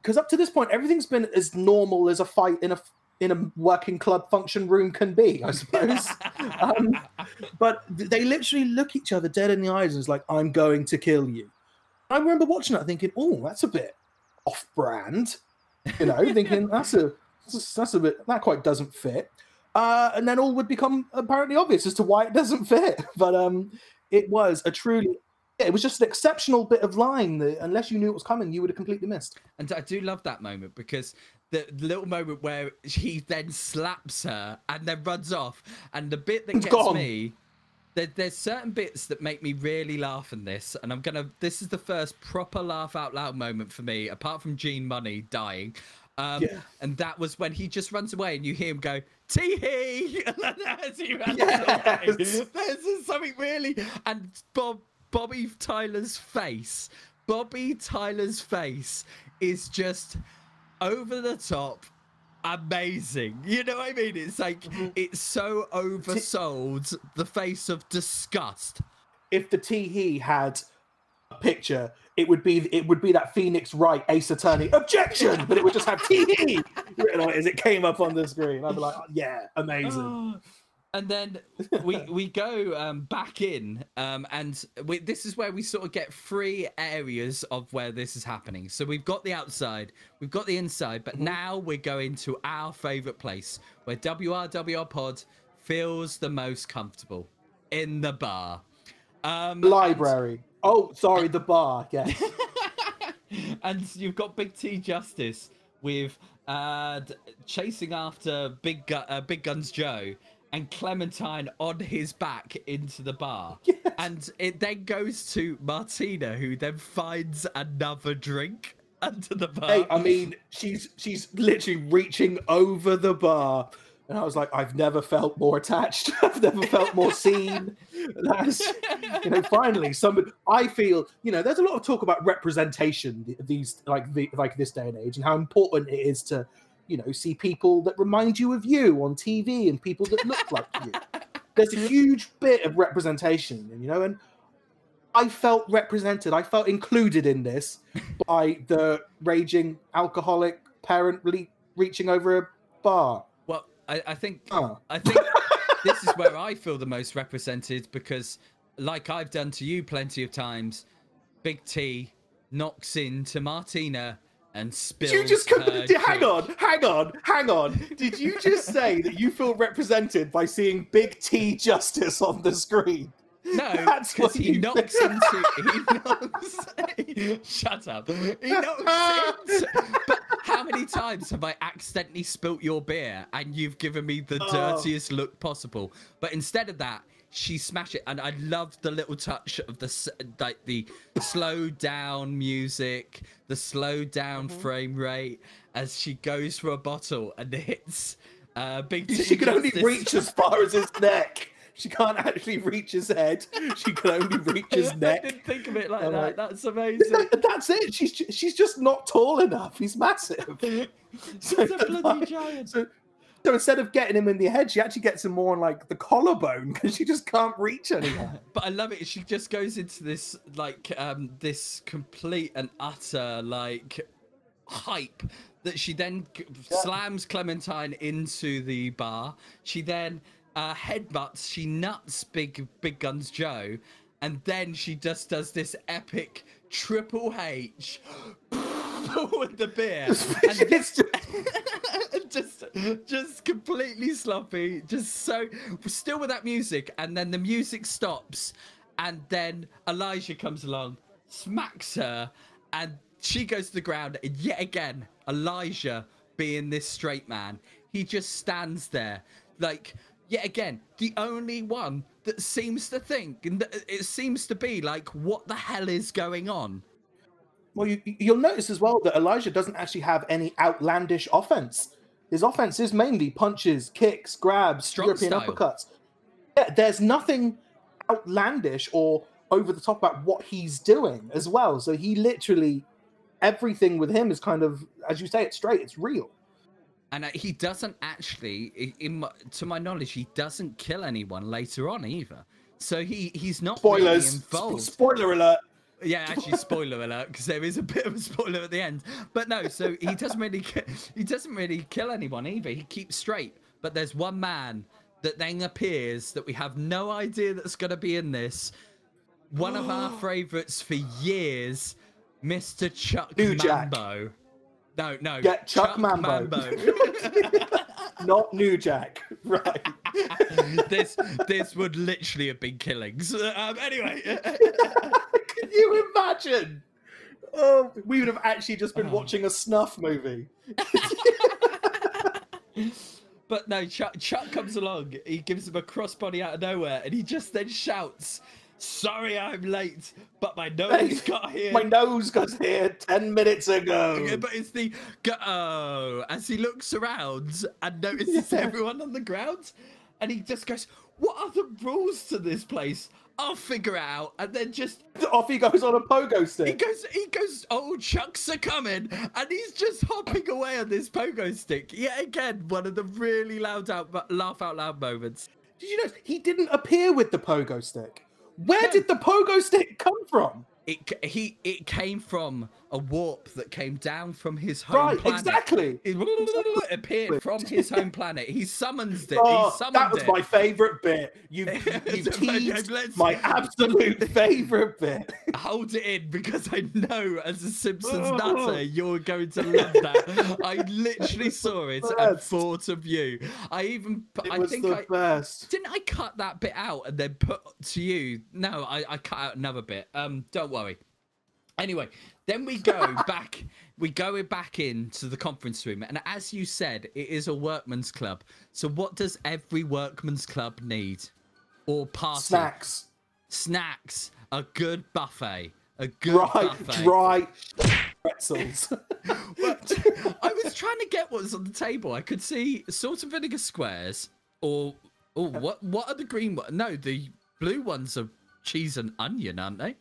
because up to this point everything's been as normal as a fight in a in a working club function room can be, I suppose. um, but they literally look each other dead in the eyes and it's like, "I'm going to kill you." I remember watching that thinking, "Oh, that's a bit off-brand," you know, thinking that's a that's a bit that quite doesn't fit. Uh, and then all would become apparently obvious as to why it doesn't fit. But um, it was a truly, yeah, it was just an exceptional bit of line that unless you knew it was coming, you would have completely missed. And I do love that moment because the little moment where he then slaps her and then runs off, and the bit that gets gone. me. There, there's certain bits that make me really laugh in this, and I'm gonna. This is the first proper laugh out loud moment for me, apart from Gene Munny dying. Um, Yeah. And that was when he just runs away, and you hear him go "tee hee" as he runs Yes. away. There's something really, and Bob Bobbi Tyler's face, Bobbi Tyler's face is just over the top amazing. You know what I mean? It's like it's so oversold the face of disgust. If the Teehee had a picture, it would be it would be that Phoenix Wright Ace Attorney objection, but it would just have Teehee written on it as it came up on the screen. I'd be like, oh, yeah, amazing. and then we we go um, back in, um, and we, this is where we sort of get three areas of where this is happening. So we've got the outside, we've got the inside, but now we're going to our favorite place where WRWR Pod feels the most comfortable in the bar. Um, Library. Oh, sorry, the bar. Yes. and you've got Big T Justice with uh, chasing after Big uh, Big Guns Joe and Clementine on his back into the bar. And it then goes to Martina, who then finds another drink under the bar. Hey, I mean, she's she's literally reaching over the bar, and I was like, I've never felt more attached. I've never felt more seen. That's you know, finally, somebody. I feel you know, there's a lot of talk about representation these like the, like this day and age, and how important it is to you know see people that remind you of you on TV and people that look like you. there's a huge bit of representation, and you know, and I felt represented. I felt included in this by the raging alcoholic parent reaching over a bar. I, I think Oh. I think this is where I feel the most represented because, like I've done to you plenty of times, Big T knocks into Martina and spills. You just her did- hang on, hang on, hang on. Did you just say that you feel represented by seeing Big T Justice on the screen? No, That's because he knocks into. He knocks. shut up. He knocks into. But how many times have I accidentally spilt your beer and you've given me the Oh. dirtiest look possible? But instead of that, she smashed it, and I loved the little touch of the like the slow down music, the slow down Mm-hmm. frame rate as she goes for a bottle and hits. Uh, Big T She can only reach as far as his neck. She can't actually reach his head. She can only reach his neck. I didn't think of it like I'm that. like- That's amazing. That's it. She's she's just not tall enough. He's massive. So, He's a bloody giant. So, so instead of getting him in the head, she actually gets him more on like the collarbone because she just can't reach anywhere. But I love it. She just goes into this like um this complete and utter like hype that she then g- slams Clementine into the bar. She then uh, headbutts. She nuts Big Big Guns Joe, and then she just does this epic Triple H with the beer. and It's just- just just completely sloppy just so still with that music and then the music stops and then elijah comes along smacks her and she goes to the ground and yet again elijah being this straight man he just stands there like yet again the only one that seems to think and it seems to be like what the hell is going on well, you, you'll notice as well that Elijah doesn't actually have any outlandish offense. His offense is mainly punches, kicks, grabs, Strong European style. uppercuts. Yeah, there's nothing outlandish or over the top about what he's doing as well. So he literally, everything with him is kind of, as you say, it's straight, it's real. And uh, he doesn't actually, in my, to my knowledge, he doesn't kill anyone later on either. So he he's not really Spoilers. Sp- involved. spoiler alert. yeah, actually, spoiler alert, because there is a bit of a spoiler at the end. But no, so he doesn't really ki- he doesn't really kill anyone either. He keeps straight. But there's one man that then appears that we have no idea that's going to be in this. One of our favorites for years, Mr. Chuck New Jack. Mambo. No, no. Get Chuck Mambo. Not New Jack. Right. this this would literally have been killings. Um, anyway, Can you imagine? Oh, we would have actually just been Oh. watching a snuff movie. but no, Chuck, Chuck comes along. He gives him a crossbody out of nowhere, and he just then shouts, "Sorry, I'm late, but my nose got here." My nose got here 10 minutes ago. Yeah, but it's the go uh, as he looks around and notices Yeah. everyone on the ground, and he just goes, "What are the rules to this place? I'll figure it out." And then just Off he goes on a pogo stick. He goes, he goes, oh, Chucks are coming, and he's just hopping away on this pogo stick. Yet again, one of the really loud out, laugh out loud moments. Did you know he didn't appear with the pogo stick? Where did the pogo stick come from? It he it came from a warp that came down from his home Right, planet. exactly. It appeared from his home planet. He summons it. Oh, he summoned that was it. my favourite bit. You, you teased my absolute favourite bit. Hold it in because I know as a Simpsons Oh. nutter you're going to love that. I literally saw it and thought of you. I even It I think I best. didn't I cut that bit out and then put to you. No, I, I cut out another bit. Um, don't worry. Anyway, then we go back. We go back into the conference room, and as you said, it is a workman's club. So, what does every workman's club need? Or party? Snacks. Snacks. A good buffet. A good Dry, buffet. dry pretzels. But I was trying to get what was on the table. I could see salt and vinegar squares, or oh, what? What are the green ones? No, the blue ones are cheese and onion, aren't they?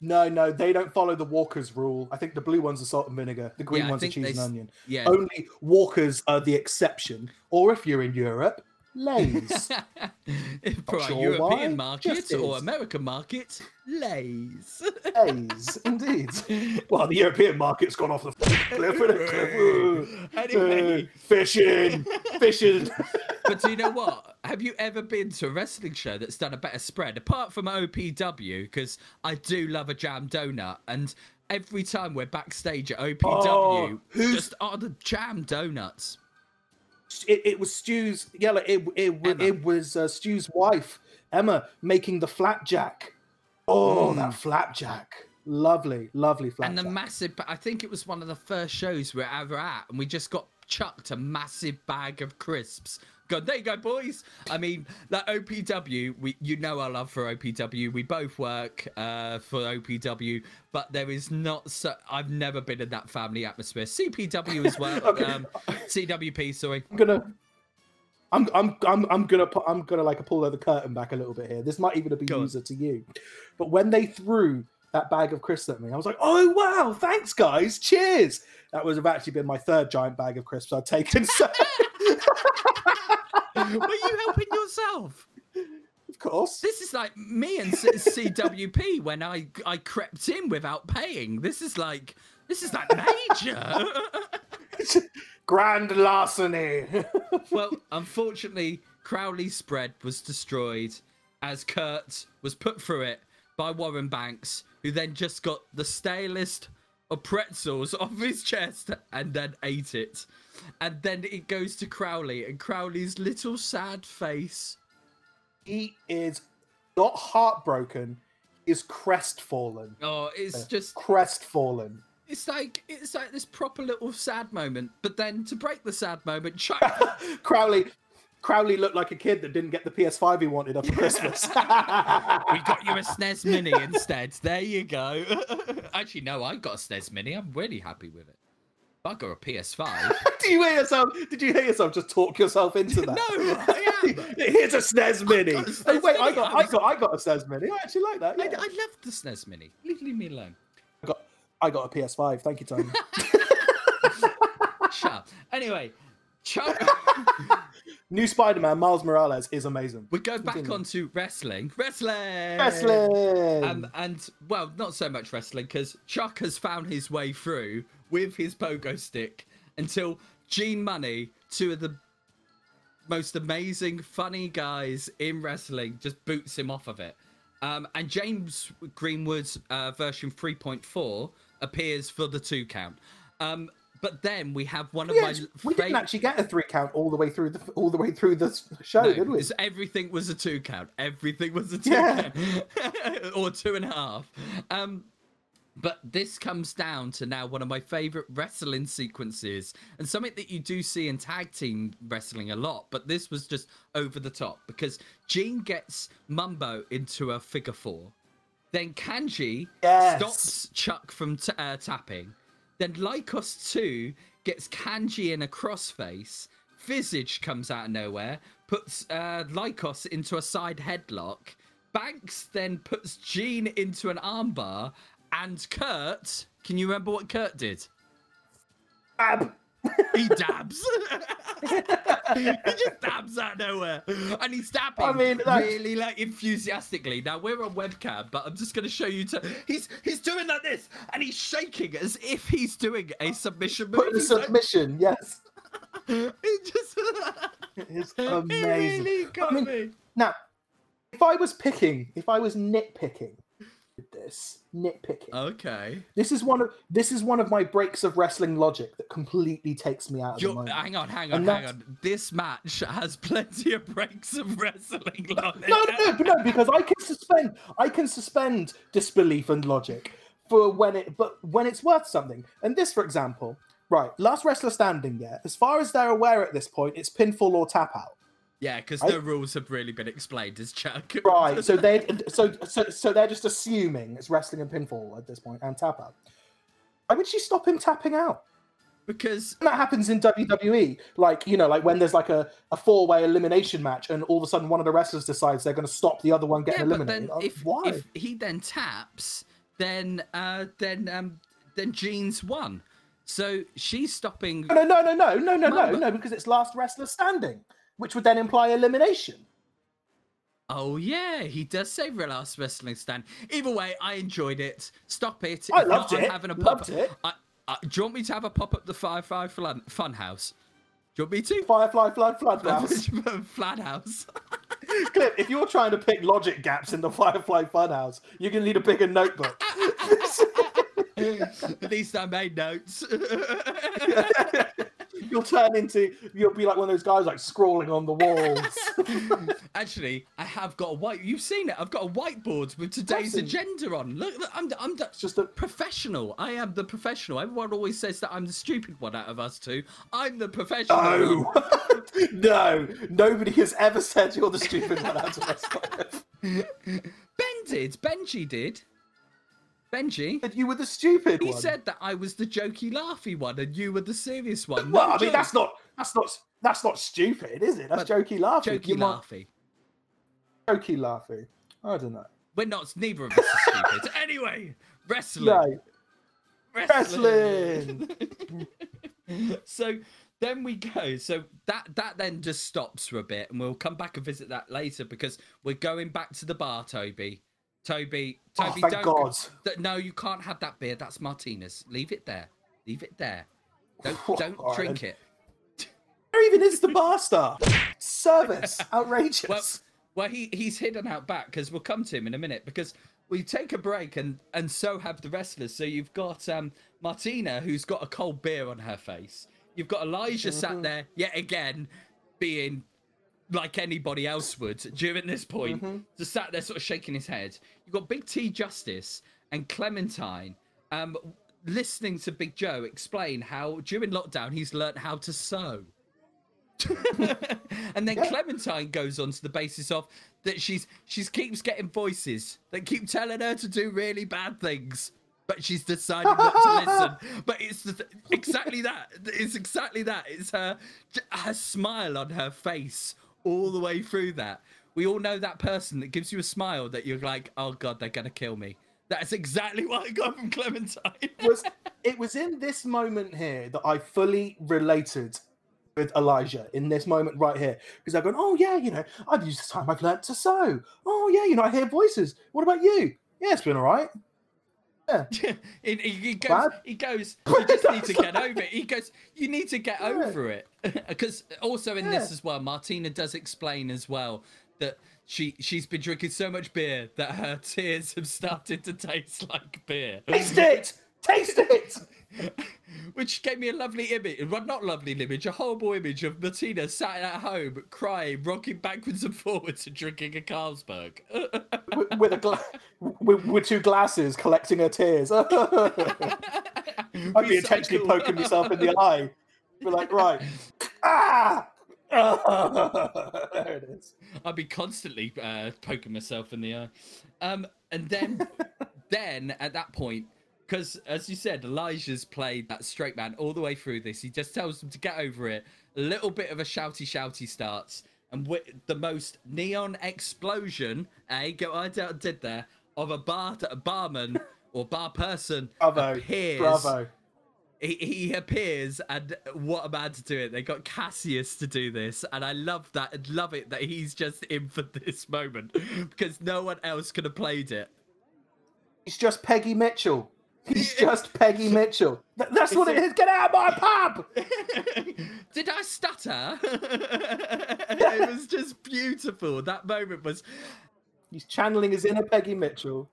No, no, they don't follow the Walker's rule. I think the blue ones are salt and vinegar. The green Yeah, ones are cheese they and onion. Yeah. Only Walkers are the exception. Or if you're in Europe, Lays. For our sure European why, market or. American market, Lays. Lays, indeed. Well, the European market's gone off the cliff. Cliff. Anyway. Uh, fishing, fishing. But do you know what? Have you ever been to a wrestling show that's done a better spread? Apart from OPW, because I do love a jam donut, and every time we're backstage at OPW, Oh, who's- just are the jam donuts. it, it was Stu's. Yeah, like it it, Emma. it was uh, Stu's wife, Emma, making the flapjack. Oh, that flapjack! Lovely, lovely flapjack. And the massive, I think it was one of the first shows we we're ever at, and we just got chucked a massive bag of crisps. God, there you go, boys. I mean, that OPW, we, you know our love for OPW. We both work uh, for OPW, but there is not so. I've never been in that family atmosphere. CPW as well. Okay. um, CWP, sorry. I'm gonna. I'm, I'm, I'm, I'm gonna put, I'm gonna like pull the curtain back a little bit here. This might even be Go on. user to you, but when they threw that bag of crisps at me, I was like, "Oh wow, thanks guys, cheers!" That would have actually been my third giant bag of crisps I'd taken. So, Were you helping yourself? of course, This is like me and C- CWP when I I crept in without paying. This is like this is like major. grand larceny. well, unfortunately, Crowley's spread was destroyed as Kurt was put through it by Warren Banks, who then just got the stalest of pretzels off his chest and then ate it. And then it goes to Crowley, and Crowley's little sad face. he is not heartbroken, is crestfallen. Oh, it's just Crestfallen. it's like it's like this proper little sad moment. But then to break the sad moment, Chuck Crowley Crowley looked like a kid that didn't get the PS5 he wanted for Christmas. we got you a SNES Mini instead. There you go. Actually, no, I got a SNES Mini. I'm really happy with it. I got a PS5. Did you hear yourself? Did you hear yourself just talk yourself into that? no, I am. Here's a SNES Mini. a SNES oh, wait, I got, I got, I got a SNES Mini. I actually like that. I, I love the SNES Mini. Leave, leave me alone. I got, I got a PS5. Thank you, Tony. Shut up. Anyway, Chuck. New Spider-Man, Miles Morales is amazing. we go back onto wrestling. Wrestling. Wrestling. Um, and well, not so much wrestling because Chuck has found his way through with his pogo stick until Gene Munny, two of the most amazing, funny guys in wrestling, just boots him off of it. Um, and James Greenwood's uh, version 3.4 appears for the two count. Um, but then we have one of Yeah, my we didn't actually get a three count all the way through the all the way through the show, No, did we? everything was a two count. Everything was a two Yeah. count. or two and a half. Um, but this comes down to now one of my favorite wrestling sequences and something that you do see in tag team wrestling a lot. But this was just over the top because Gene gets Mambo into a figure four. Then Kanji Yes. stops Chuck from t- uh, tapping. Then Lykos 2 gets Kanji in a crossface. Visage comes out of nowhere, puts uh, Lykos into a side headlock. Banks then puts Gene into an armbar. And Kurt, can you remember what Kurt did? Ab. He dabs. he just dabs out of nowhere. And he's dabbing I mean, that's- really like enthusiastically. Now we're on webcam, but I'm just gonna show you to he's he's doing like this and he's shaking as if he's doing a submission move. Put He's like- submission, yes. It just It's it amazing. really got I mean, me. Now, if I was picking, if I was nitpicking with this, nitpicking. Okay. This is one of this is one of my breaks of wrestling logic that completely takes me out of the You're, hang on, hang on, And hang that's- on. This match has plenty of breaks of wrestling. logic. No, no, no, no, because I can suspend I can suspend disbelief and logic for when it but when it's worth something. And this, for example, right, last wrestler standing, yeah, as far as they're aware at this point, it's pinfall or tap out. Yeah, because I- no rules have really been explained, as Chuck. Right. So they so so so they're just assuming it's wrestling and pinfall at this point and tap out. Why would she stop him tapping out? because And that happens in WWE, like you know, like when there's like a, a four way elimination match, and all of a sudden one of the wrestlers decides they're going to stop the other one getting yeah, but eliminated. then Like, if Why? if he then taps, then uh then um then Jean's won. So she's stopping. No, no, no, no, no, no, no, no, no, because it's last wrestler standing. Which would then imply elimination. Oh yeah, he does say real ass wrestling stand. Either way, I enjoyed it. Stop it. I If loved not, I'm it. Having a Loved pop- it. I, I, do you want me to have a pop up the Firefly fun, fun house? Do you want me to? Firefly Flood Flood House. Flat house. Clip, if you're trying to pick logic gaps in the Firefly Funhouse, you're going to need a bigger notebook. At least I made notes. you'll turn into, you'll be like one of those guys like scrawling on the walls. Actually, I have got a white. You've seen it. I've got a whiteboard with today's agenda on. Look, look I'm, I'm It's just a, professional. I am the professional. Everyone always says that I'm the stupid one out of us two. I'm the professional. no, oh. no, nobody has ever said you're the stupid one out of us. Ben did. Benji did. Benji. That you were the stupid one. He one. said that I was the jokey, laughy one, and you were the serious one. well, No I mean, that's not, that's not, that's not stupid, is it? That's But jokey laughy. jokey, You might- laughy. Jokey laughy. I don't know. We're not. Neither of us are stupid. Anyway, wrestling. No, wrestling. so then we go. So that that then just stops for a bit, and we'll come back and visit that later because we're going back to the bar, Toby. Toby, Oh, Toby, thank don't. God. th- no, you can't have that beer. That's Martinez. Leave it there. Leave it there. Don't Oh, don't right drink it. Where even is the bar staff? Service, outrageous. Well, well, he he's hidden out back because we'll come to him in a minute because we take a break and and so have the wrestlers. So you've got um Martina who's got a cold beer on her face. You've got Elijah sat there yet again, being like anybody else would during this point, just sat there sort of shaking his head. You've got Big T Justice and Clementine. Um, listening to Big Joe explain how during lockdown he's learnt how to sew. and then. Clementine goes on to the basis of that she's she's keeps getting voices that keep telling her to do really bad things, but she's decided not to listen. But it's th- exactly that. It's exactly that. It's her her smile on her face all the way through that. We all know that person that gives you a smile that you're like, oh god, they're gonna kill me. That's exactly what I got from Clementine. was it was in this moment here that I fully related with Elijah in this moment right here because I'm going, oh yeah, you know, I've used the time I've learnt to sew. Oh yeah, you know, I hear voices. What about you? Yeah, it's been all right. he, goes, he goes, you just need to get over it. He goes, you need to get Yeah. over it. Because also in this as well, Martina does explain as well that she she's been drinking so much beer that her tears have started to taste like beer. Taste it, taste it. Which gave me a lovely image, well, not lovely image, a horrible image of Martina sat at home crying, rocking backwards and forwards and drinking a Carlsberg. with, with a gla- with, with two glasses collecting her tears. I'd be intentionally poking myself in the eye. Be like, right, ah, there it is. I'd be constantly uh, poking myself in the eye. Um, and then, then at that point, because as you said, Elijah's played that straight man all the way through this. He just tells them to get over it. A little bit of a shouty shouty starts, and with the most neon explosion, eh? Go I did there of a bar a barman or bar person Bravo, appears bravo. he, he appears and what a man to do it they got cassius to do this and i love that and love it that he's just in for this moment because no one else could have played it He's just Peggy Mitchell. He's just Peggy Mitchell. Th- that's what it is. Get out of my pub. did i stutter it was just beautiful that moment was He's channeling his inner Peggy Mitchell.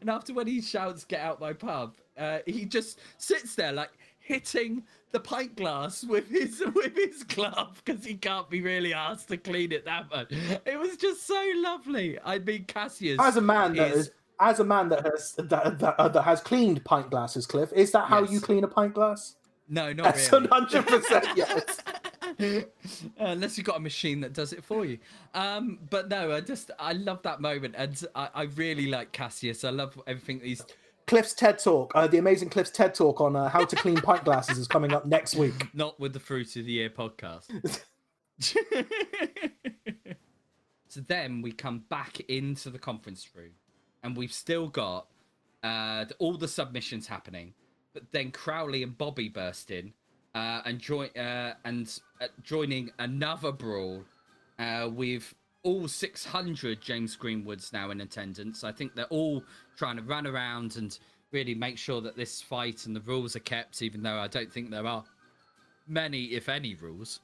and after when he shouts get out my pub uh, he just sits there like hitting the pint glass with his with his glove because he can't be really asked to clean it that much it was just so lovely i mean cassius As a man that is- is, as a man that has that, that, uh, that has cleaned pint glasses, Cliff, is that how Yes. you clean a pint glass? no not That's really hundred percent yes. unless you've got a machine that does it for you um but no i just i love that moment and i, I really like cassius i love everything that he's Cliff's TED Talk, uh, the amazing Cliff's TED Talk on uh, how to clean pint glasses is coming up next week. not with the fruit of the year podcast. so then we come back into the conference room, and we've still got uh, all the submissions happening. But then Crowley and Bobbi burst in, uh, and join uh, and uh, joining another brawl uh, with all 600 James Greenwoods now in attendance. I think they're all trying to run around and really make sure that this fight and the rules are kept, even though I don't think there are many, if any, rules.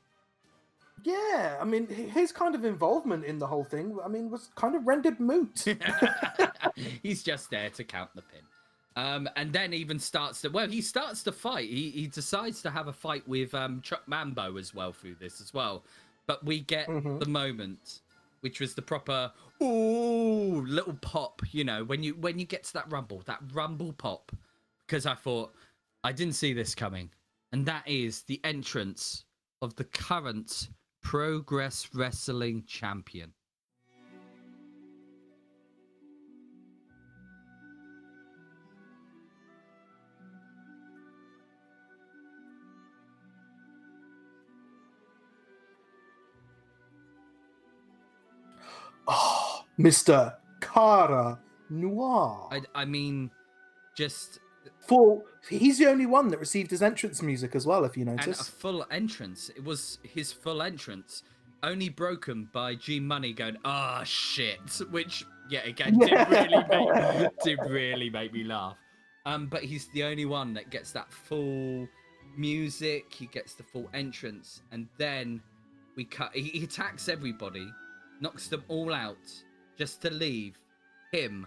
Yeah, I mean, his kind of involvement in the whole thing, I mean, was kind of rendered moot. He's just there to count the pin. Um, and then even starts to well, he starts to fight. He he decides to have a fight with um Chuck Mambo as well through this as well. But we get Mhm. the moment, which was the proper ooh little pop. You know when you when you get to that rumble, that rumble pop. Because I thought I didn't see this coming, and that is the entrance of the current Progress Wrestling champion. oh, Mr. Cara Noir. I I mean, just For he's the only one that received his entrance music as well, if you and a notice. full entrance. It was his full entrance, only broken by G Money going, "Ah, shit," which yeah, again did really make did really make me laugh. Um, but he's the only one that gets that full music. He gets the full entrance, and then we cut. He, he attacks everybody, knocks them all out, just to leave him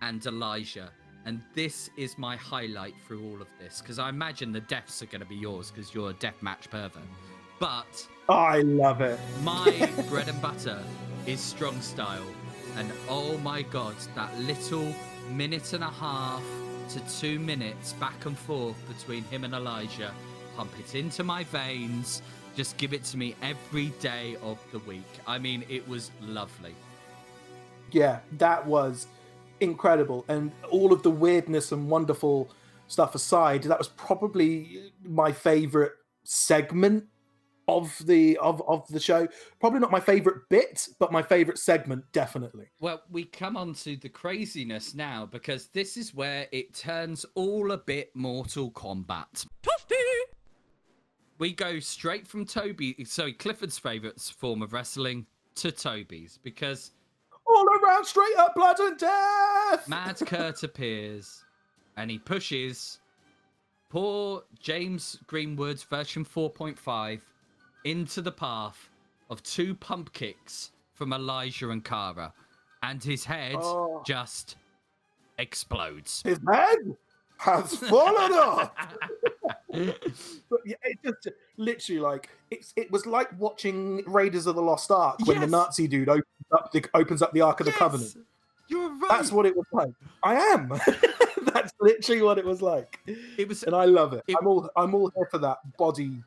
and Elijah. And this is my highlight through all of this because I imagine the deaths are going to be yours because you're a death match pervert. But I love it. my bread and butter is strong style. And oh my god, that little minute and a half to two minutes back and forth between him and Elijah, pump it into my veins. Just give it to me every day of the week. I mean, it was lovely. Yeah, that was incredible. And all of the weirdness and wonderful stuff aside, that was probably my favorite segment of the of of the show. Probably not my favorite bit, but my favorite segment definitely. Well, we come on to the craziness now because this is where it turns all a bit Mortal Kombat. We go straight from Toby, sorry, Clifford's favourite form of wrestling to Toby's because All around straight up blood and death. Mad Kurt appears and he pushes poor James Greenwood's version 4.5 into the path of two pump kicks from Elijah and Cara, and his head Oh. just explodes. His head has fallen off. But yeah, it just literally like it's it was like watching Raiders of the Lost Ark when the Nazi dude opens up the opens up the Ark of the Covenant. You're right. That's what it was like. I am. That's literally what it was like, it was. and I love it. It- I'm all I'm all here for that body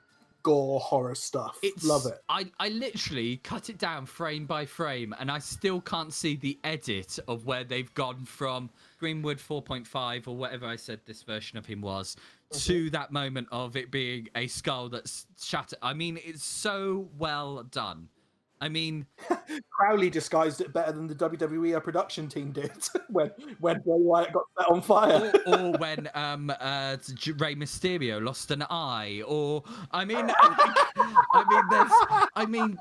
gore horror stuff. It's, love it. I, I literally cut it down frame by frame, and I still can't see the edit of where they've gone from Greenwood 4.5 or whatever I said this version of him was mm-hmm. to that moment of it being a skull that's shattered. I mean, it's so well done. I mean, Crowley disguised it better than the WWE production team did when when Bray Wyatt got set on fire. or, or when um uh Rey Mysterio lost an eye, or I mean, I mean, there's, I mean,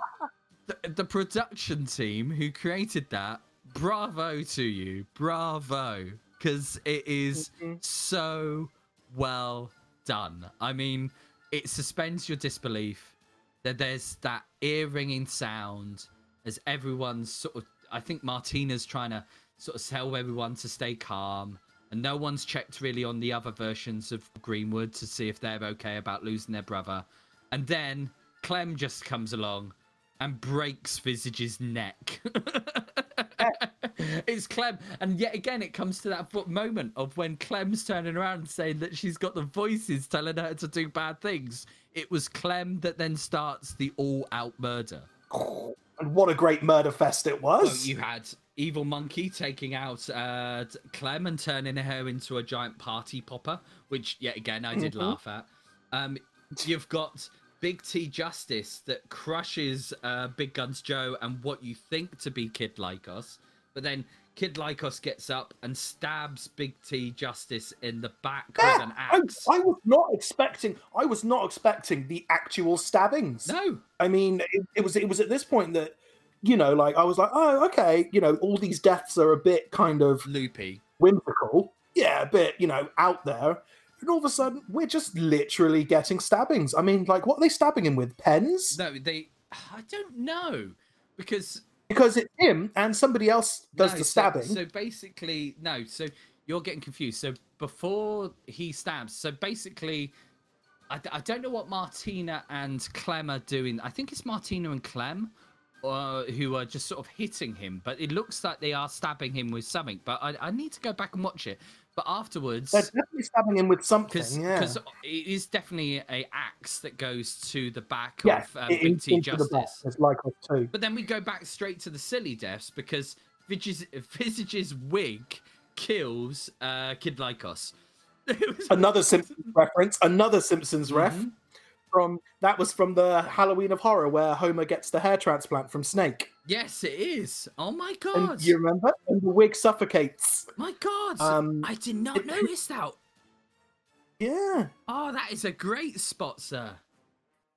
the, the production team who created that, bravo to you, bravo, because it is Mhm. so well done. I mean, it suspends your disbelief. That there's that ear ringing sound as everyone's sort of. I think Martina's trying to sort of tell everyone to stay calm, and no one's checked really on the other versions of Greenwood to see if they're okay about losing their brother. And then Clem just comes along and breaks Visage's neck. it's Clem, and yet again, it comes to that moment of when Clem's turning around saying that she's got the voices telling her to do bad things. It was Clem that then starts the all-out murder. and what a great murder fest it was. So you had Evil Monkey taking out uh, Clem and turning her into a giant party popper, which yet again I did Mhm. laugh at. Um, you've got Big T Justice that crushes uh, Big Guns Joe and what you think to be Kid Lykos, but then Kid Lykos gets up and stabs Big T Justice in the back Yeah, with an I, axe. I was not expecting. I was not expecting the actual stabbings. No, I mean, it, it was it was at this point that you know, like I was like, oh, okay, you know, all these deaths are a bit kind of loopy. whimsical, yeah, a bit you know out there, and all of a sudden we're just literally getting stabbings. I mean, like, what are they stabbing him with? Pens? No, they. I don't know because Because it's him and somebody else does no, the stabbing. So, basically, no. So you're getting confused. So before he stabs, so basically, I don't know what Martina and Clem are doing. I think it's Martina and Clem. Uh, who are just sort of hitting him, but it looks like they are stabbing him with something. But I, I need to go back and watch it. But afterwards, They're definitely stabbing him with something. because yeah. it is definitely a axe that goes to the back yeah, of um, Big T into the back. Justice. It's like us too. But then we go back straight to the silly deaths because Visage's, Visage's wig kills uh, Kid Lykos. Another Simpsons reference. Another Simpsons ref. Mhm. From that was from the Halloween of Horror where Homer gets the hair transplant from Snake. Yes, it is. Oh my And god! you remember? And the wig suffocates. My god! Um, I did not it- notice that. Yeah. Oh, that is a great spot, sir.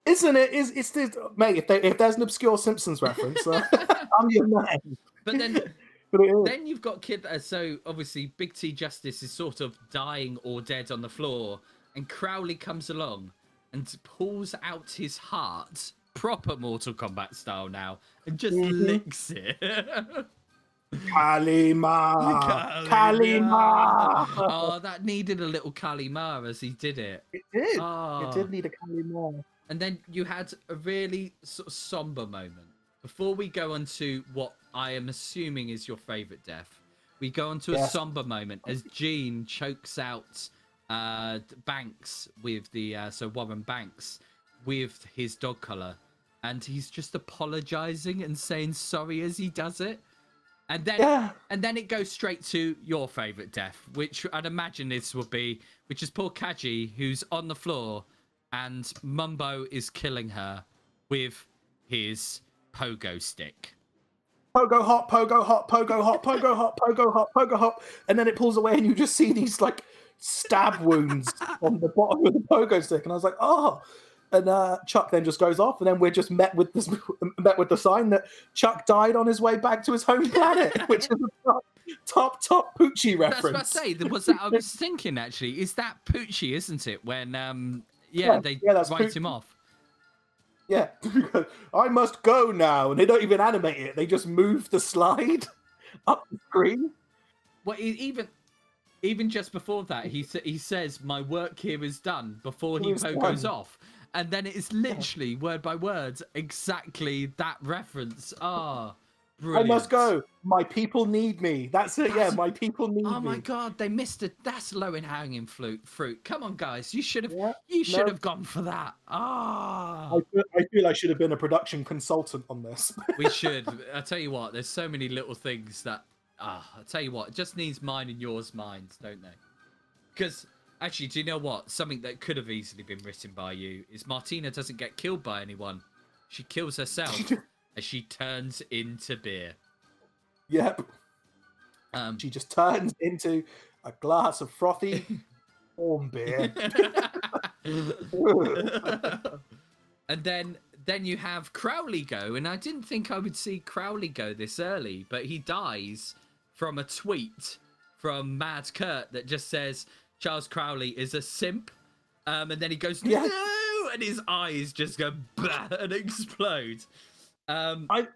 Isn't it? Is it's this mate? If, there, if there's an obscure Simpsons reference, uh, I'm your man. But then, But then you've got Kid. Uh, so obviously, Big T Justice is sort of dying or dead on the floor, and Crowley comes along and pulls out his heart, proper Mortal Kombat style now, and just Mhm. licks it. Kalima. Kalima. oh, that needed a little Kalima as he did it. It did. Oh. It did need a Kalima. And then you had a really sort of somber moment. Before we go on to what I am assuming is your favorite death, we go on to a somber moment as Gene chokes out uh, Banks with the uh, so Warren Banks with his dog collar, and he's just apologizing and saying sorry as he does it. And then Yeah. and then it goes straight to your favorite death, which I'd imagine this would be, which is poor Kanji, who's on the floor, and Mambo is killing her with his pogo stick. Pogo hop, pogo hop, pogo hop, pogo hop, pogo hop, pogo hop, and then it pulls away, and you just see these like stab wounds on the bottom of the pogo stick, and I was like, oh. And uh, Chuck then just goes off, and then we're just met with this met with the sign that Chuck died on his way back to his home planet, which is a top top, top Poochie That's reference. what I say. There was that I was thinking actually. Is that Poochie, isn't it? When um yeah, Yeah, they yeah, that's write Poochie. him off. Yeah, I must go now, and they don't even animate it; they just move the slide up the screen. Well, even even just before that, he sa- he says, "My work here is done." Before he goes off, and then it's literally word by word exactly that reference. Ah, I brilliant. must go. My people need me. That's it. Yeah, my people need me. Oh my god, they missed it. That's low in hanging fruit. Fruit. Come on, guys. You should have. Yeah, you should no. have gone for that. Ah, I feel, I feel I should have been a production consultant on this. we should. I tell you what. There's so many little things that. Ah, I tell you what. It just needs mine and yours minds, don't they? Because actually, do you know what? Something that could have easily been written by you is Martina doesn't get killed by anyone. She kills herself as she turns into beer. yep. Um, She just turns into a glass of frothy warm beer. and then then you have Crowley go, and I didn't think I would see Crowley go this early, but he dies from a tweet from Mad Kurt that just says Charles Crowley is a simp, um, and then he goes Yeah. no, and his eyes just go and explode. Um, I,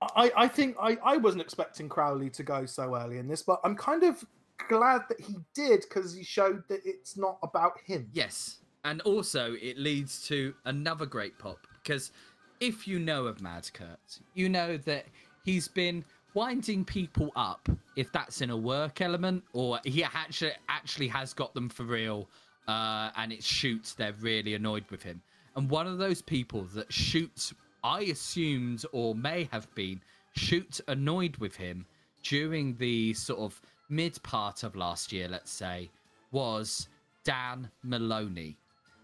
I, I think I, I wasn't expecting Crowley to go so early in this, but I'm kind of glad that he did because he showed that it's not about him. Yes, and also it leads to another great pop because if you know of Mad Kurt, you know that he's been winding people up. If that's in a work element, or he actually actually has got them for real, uh, and it shoots, they're really annoyed with him. And one of those people that shoots, I assumed or may have been shoots annoyed with him during the sort of mid part of last year, let's say, was Dan Moloney.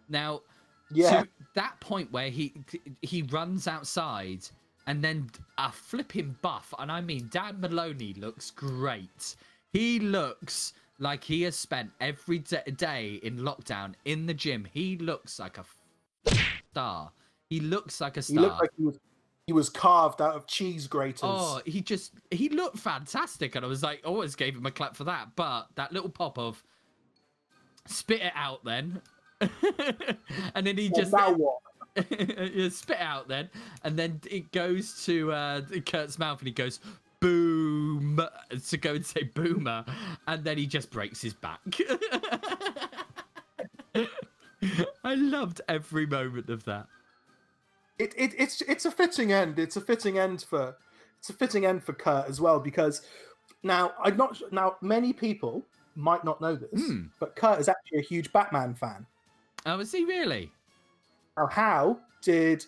Now, Yeah. to that point where he he runs outside and then a flipping buff, and I mean Dan Moloney looks great. He looks like he has spent every d- day in lockdown in the gym. He looks like a star. He looks like a star. He looked like he was he was carved out of cheese graters. Oh, he just he looked fantastic, and I was like, always gave him a clap for that. But that little pop of spit it out then, and then he Well, just now what? spit out then, and then it goes to uh, Kurt's mouth, and he goes boom to go and say boomer, and then he just breaks his back. I loved every moment of that. It, it it's it's a fitting end. It's a fitting end for it's a fitting end for Kurt as well because now I'm not now many people might not know this, Hmm. but Kurt is actually a huge Batman fan. Oh, is he really? Now, how did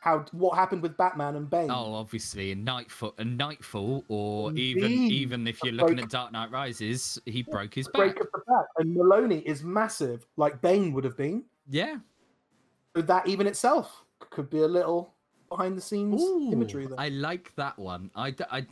how what happened with Batman and Bane? Oh, obviously in Nightfall, in Nightfall, or even Indeed. even if you're A looking break- at Dark Knight Rises, he broke his break back. of the back, and Moloney is massive, like Bane would have been. Yeah. So that even itself could be a little behind the scenes imagery Ooh, there. I like that one. I, I,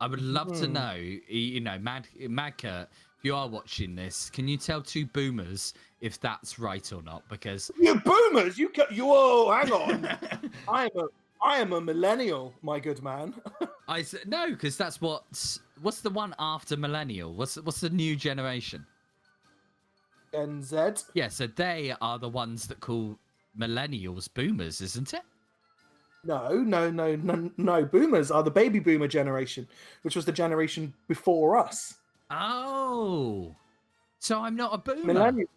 I would love to Mhm. know, you know, Mad, Madka, if you are watching this, can you tell two boomers if that's right or not? Because You boomers, you ca- you whoa, hang on. I am a I am a millennial, my good man. I s- no, because that's what's what's the one after millennial? What's what's the new generation? Gen Z. Yeah, so they are the ones that call millennials boomers, isn't it? No, no, no, no, no. Boomers are the baby boomer generation, which was the generation before us. Oh, so I'm not a boomer. Millennial.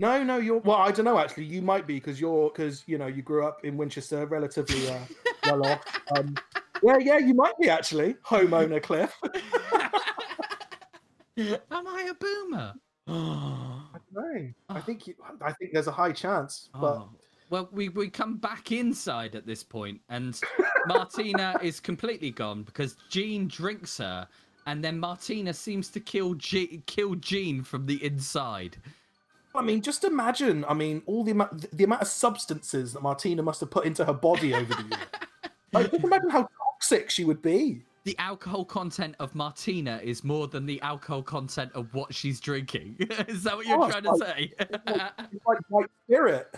No, no, you're. Well, I don't know. Actually, you might be because you're because you know you grew up in Winchester, relatively uh, well off. Um, yeah, yeah, you might be actually homeowner Cliff. Am I a boomer? Oh, No, I think you, I think there's a high chance, but Oh. Well, we, we come back inside at this point, and Martina is completely gone because Gene drinks her, and then Martina seems to kill G- kill Gene from the inside. I mean, just imagine. I mean, all the amount the, amount of substances that Martina must have put into her body over the years. Like, just imagine how toxic she would be. The alcohol content of Martina is more than the alcohol content of what she's drinking. is that what you're Oh, trying to say? It's like white spirit.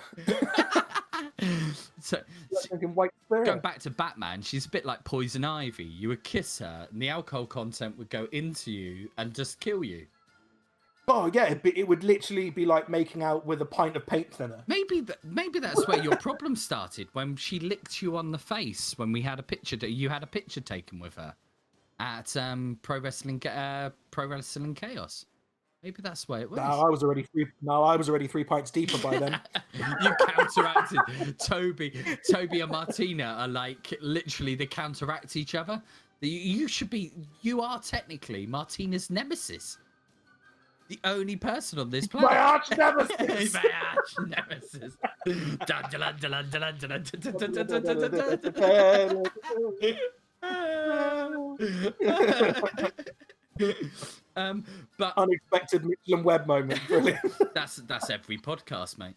So, going back to Batman, she's a bit like poison ivy. You would kiss her, and the alcohol content would go into you and just kill you. Oh yeah, it would literally be like making out with a pint of paint thinner. Maybe th- maybe that's where your problem started when she licked you on the face when we had a picture. that you had a picture taken with her at um, pro wrestling uh, pro wrestling chaos. Maybe that's why it was. No, I was already three. No, I was already three pints deeper by then. you counteracted Toby. Toby and Martina are like literally they counteract each other. You, you should be. You are technically Martina's nemesis. The only person on this planet. My arch nemesis. My arch nemesis. um, but unexpected Mitchell and Webb moment. Brilliant. that's that's every podcast, mate.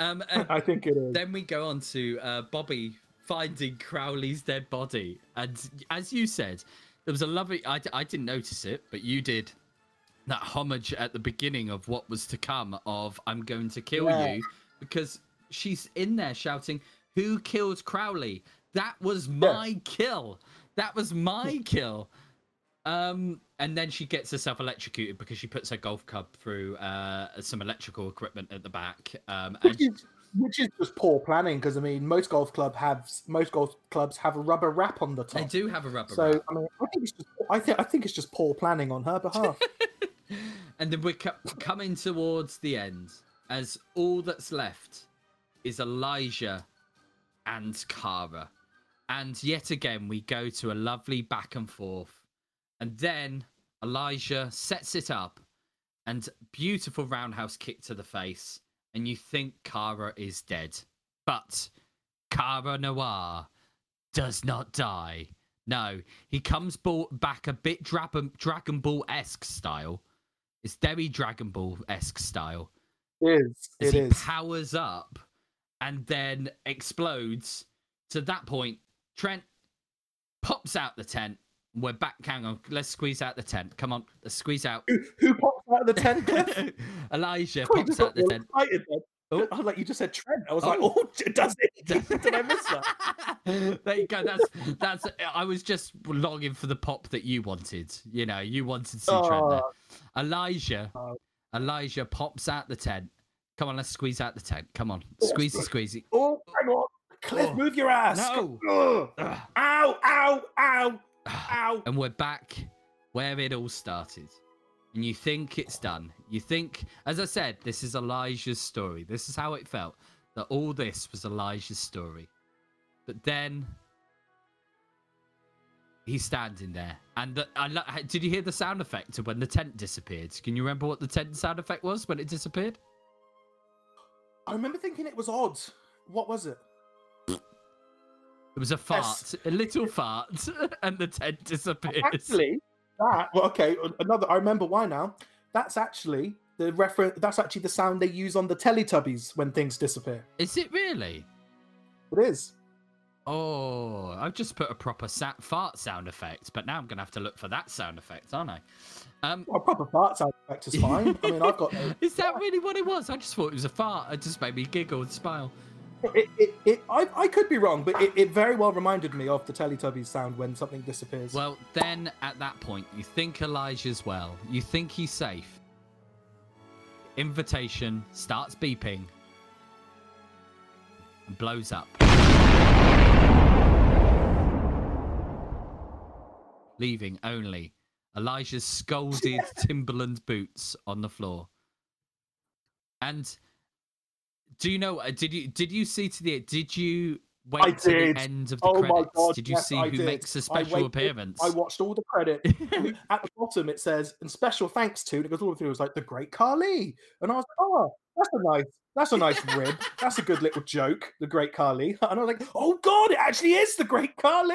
Um, uh, I think it is. Then we go on to uh, Bobbi finding Crowley's dead body, and as you said, there was a lovely. I, I didn't notice it, but you did. That homage at the beginning of what was to come of "I'm going to kill yeah. you," because she's in there shouting, "Who killed Crowley? That was my yeah. kill. That was my kill." Um, and then she gets herself electrocuted because she puts her golf club through uh, some electrical equipment at the back. Um, and which is which is just poor planning because I mean most golf club have most golf clubs have a rubber wrap on the top. they do have a rubber So wrap. I mean, I think it's just I think I think it's just poor planning on her behalf. And then we're co- coming towards the end as all that's left is Elijah and Kara. And yet again, we go to a lovely back and forth. And then Elijah sets it up and beautiful roundhouse kick to the face. And you think Kara is dead. But Kara Noir does not die. No, he comes ball- back a bit Dragon, Dragon Ball esque style. It's very Dragon Ball esque style. it is. As It he is. powers up and then explodes. To that point, Trent, pops out the tent. We're back. Hang on. Let's squeeze out the tent. Come on. Let's squeeze out. Who, who pops out of the tent, Cliff? Elijah Oh, pops out the tent. excited. Oh. Oh, like you just said Trent. I was like, Oh. oh, does it? Did I miss that? there you go. That's that's. I was just longing for the pop that you wanted. You know, you wanted to see Trent ah. there. Oh. Elijah, Oh. Elijah pops out the tent. Come on, let's squeeze out the tent. Come on, oh, squeezy, squeezy. Oh, hang on. Cliff, Oh. move your ass. No. Ugh. Ow, ow, ow, Ah, ow. And we're back where it all started. And you think it's done. You think, as I said, this is Elijah's story. This is how it felt that all this was Elijah's story. But then he's standing there. And the, I, lo- did you hear the sound effect of when the tent disappeared? Can you remember what the tent sound effect was when it disappeared? I remember thinking it was odd. What was it? It was a fart, Yes. a little fart, and the tent disappears. Actually, that. Well, okay, another. I remember why now. That's actually the reference. That's actually the sound they use on the Teletubbies when things disappear. Is it really? It is. Oh, I've just put a proper sa- fart sound effect, but now I'm gonna have to look for that sound effect, aren't I? Um, Well, a proper fart sound effect is fine. I mean, I've got. is that really what it was? I just thought it was a fart. It just made me giggle and smile. It, it, it, I, I could be wrong, but it, it very well reminded me of the Teletubbies sound when something disappears. Well, then at that point, you think Elijah's well. You think he's safe. Invitation starts beeping and blows up. Leaving only Elijah's scalded Timberland boots on the floor. And do you know? uh, Did you did you see to the did you wait I to did. the end of the Oh my credits? God, did you yes, see I who did. makes a special waited- appearance? I watched all the credit. At the bottom, it says, and special thanks to, and it goes all the way through, it was like, the great Carly. And I was like, oh, that's a nice, that's a nice rib. That's a good little joke, the great Carly. And I was like, oh God, it actually is the great Carly.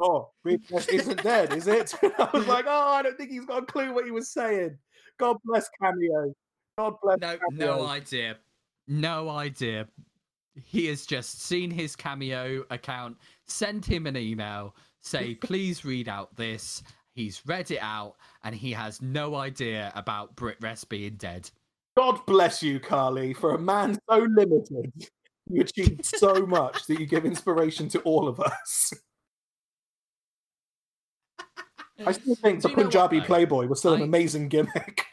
Oh, Reed isn't dead, is it? I was like, oh, I don't think he's got a clue what he was saying. God bless Cameo. God bless No, Cameo. no idea. No idea. He has just seen his cameo account, send him an email, say, please read out this. He's read it out, and he has no idea about Brit Wres being dead. God bless you, Carly, for a man so limited. You achieved so much that you give inspiration to all of us. I still think Do the know what, Punjabi? Playboy was still an amazing gimmick.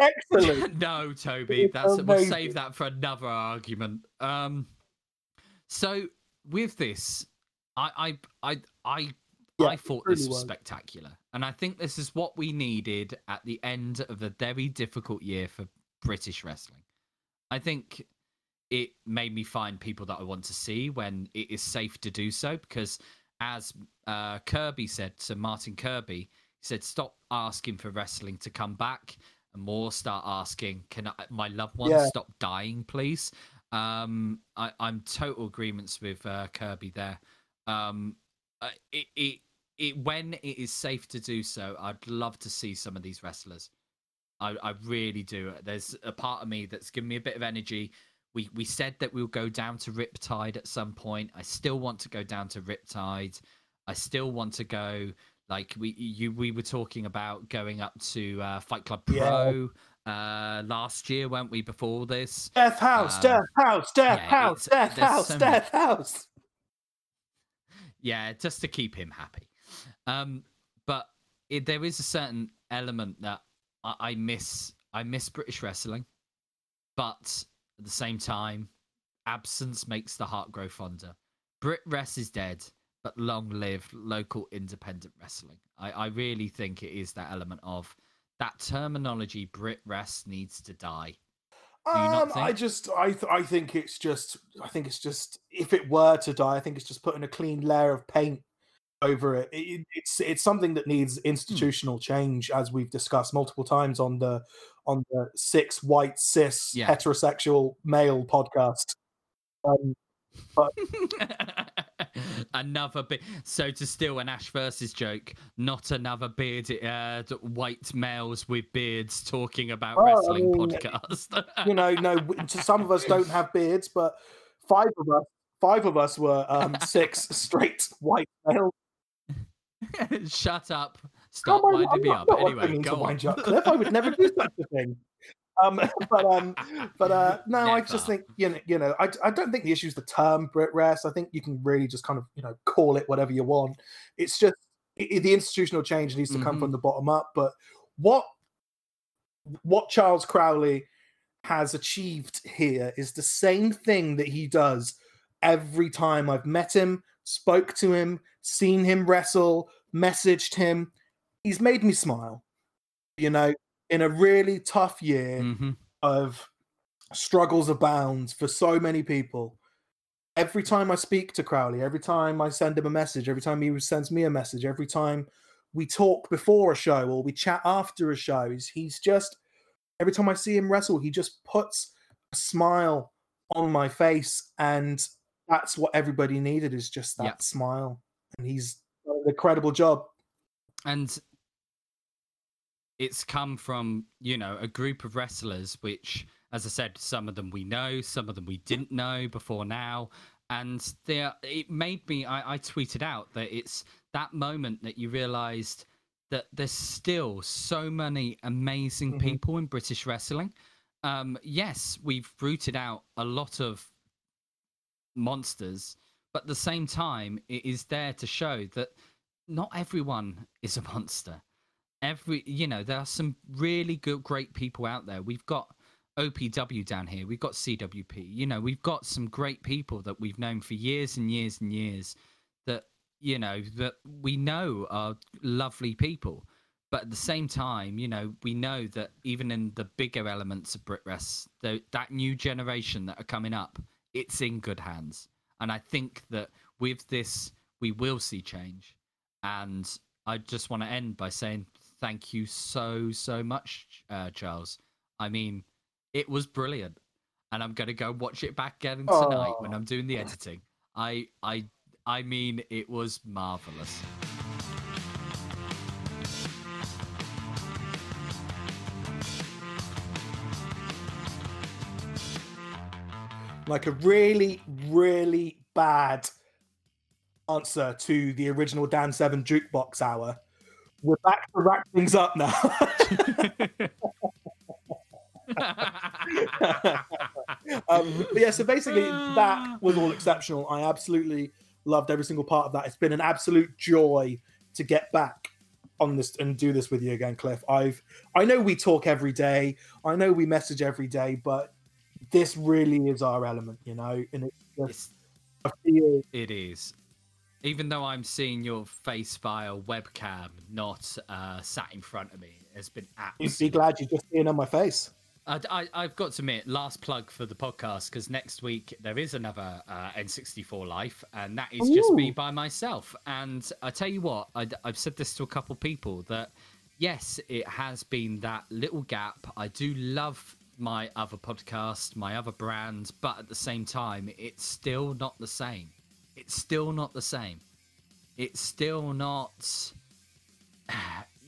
Excellent. no, Toby, that's we'll save that for another argument. Um, so with this, I, I, I, I, Yeah, I thought really this was was. spectacular, and I think this is what we needed at the end of a very difficult year for British wrestling. I think it made me find people that I want to see when it is safe to do so, because as uh, Kirby said to Martin Kirby, he said, "Stop asking for wrestling to come back." And more start asking, "Can I, my loved ones Yeah. stop dying, please?" Um, I, I'm total agreements with uh, Kirby there. Um, it, it, it, when it is safe to do so, I'd love to see some of these wrestlers. I, I really do. There's a part of me that's given me a bit of energy. We we said that we'll go down to Riptide at some point. I still want to go down to Riptide. I still want to go like we you we were talking about going up to uh, Fight Club Yeah. Pro uh, last year, weren't we? Before this, Death House, Um, Death House, Death yeah, House, Death House, so many- Death House. yeah, just to keep him happy. Um, but it, there is a certain element that I, I miss. I miss British wrestling, but at the same time, absence makes the heart grow fonder. Brit Wres is dead, but long live local independent wrestling. I, I really think it is that element of that terminology. Brit Wres needs to die. Um, I just, I, th- I think it's just, I think it's just, if it were to die, I think it's just putting a clean layer of paint over it. it it's, it's something that needs institutional change, as we've discussed multiple times on the, on the six white cis Yeah. heterosexual male podcast. Um, another bit. So to steal an Ash versus joke, not another beard. Uh, white males with beards talking about I wrestling mean, podcast. you know, no, some of us don't have beards, but five of us, five of us were um, six straight white males. Shut up. Stop winding me up. Anyway, go on. wind you up, Cliff. I would never do such a thing. Um, but um, but uh, no, I just think you know, you know, I, I don't think the issue is the term Brit Wres. I think you can really just kind of you know call it whatever you want. It's just i i- the institutional change needs to come Mm-hmm. from the bottom up. But what what Charles Crowley has achieved here is the same thing that he does every time I've met him, spoke to him, seen him wrestle, messaged him. He's made me smile. You know, in a really tough year Mhm. of struggles abound for so many people. Every time I speak to Crowley, every time I send him a message, every time he sends me a message, every time we talk before a show or we chat after a show, he's, he's just, every time I see him wrestle, he just puts a smile on my face. And that's what everybody needed is just that Yeah. smile. And he's done an incredible job. and it's come from you know a group of wrestlers which as i said some of them we know some of them we didn't know before now and there it made me I, I tweeted out that it's that moment that you realized that there's still so many amazing Mhm. people in british wrestling um yes we've rooted out a lot of monsters but at the same time it is there to show that not everyone is a monster. Every you know, there are some really good great people out there. We've got OPW down here, we've got CWP, you know, we've got some great people that we've known for years and years and years that you know that we know are lovely people. But at the same time, you know, we know that even in the bigger elements of Brit Wres, the, that new generation that are coming up, it's in good hands. And I think that with this, we will see change. And I just want to end by saying thank you so, so much, uh, Charles. I mean, it was brilliant. And I'm going to go watch it back again tonight when I'm doing the editing. I, I, I mean, it was marvelous. like a really, really bad answer to the original Dan Seven Jukebox Hour. We're back to wrap things up now. um, but yeah, so basically, that was all exceptional. I absolutely loved every single part of that. It's been an absolute joy to get back on this and do this with you again, Cliff. I've I know we talk every day. I know we message every day, but this really is our element, you know. And it's just I feel It is. Even though I'm seeing your face via webcam, not uh, sat in front of me, it's been absolutely. you'd be glad you're just seeing on my face. I, I, have got to admit, last plug for the podcast because next week there is another uh, N64 Life, and that is just me by myself. And I tell you what, I, I've said this to a couple people that yes, it has been that little gap. I do love my other podcast, my other brand, but at the same time, it's still not the same. It's still not the same. It's still not.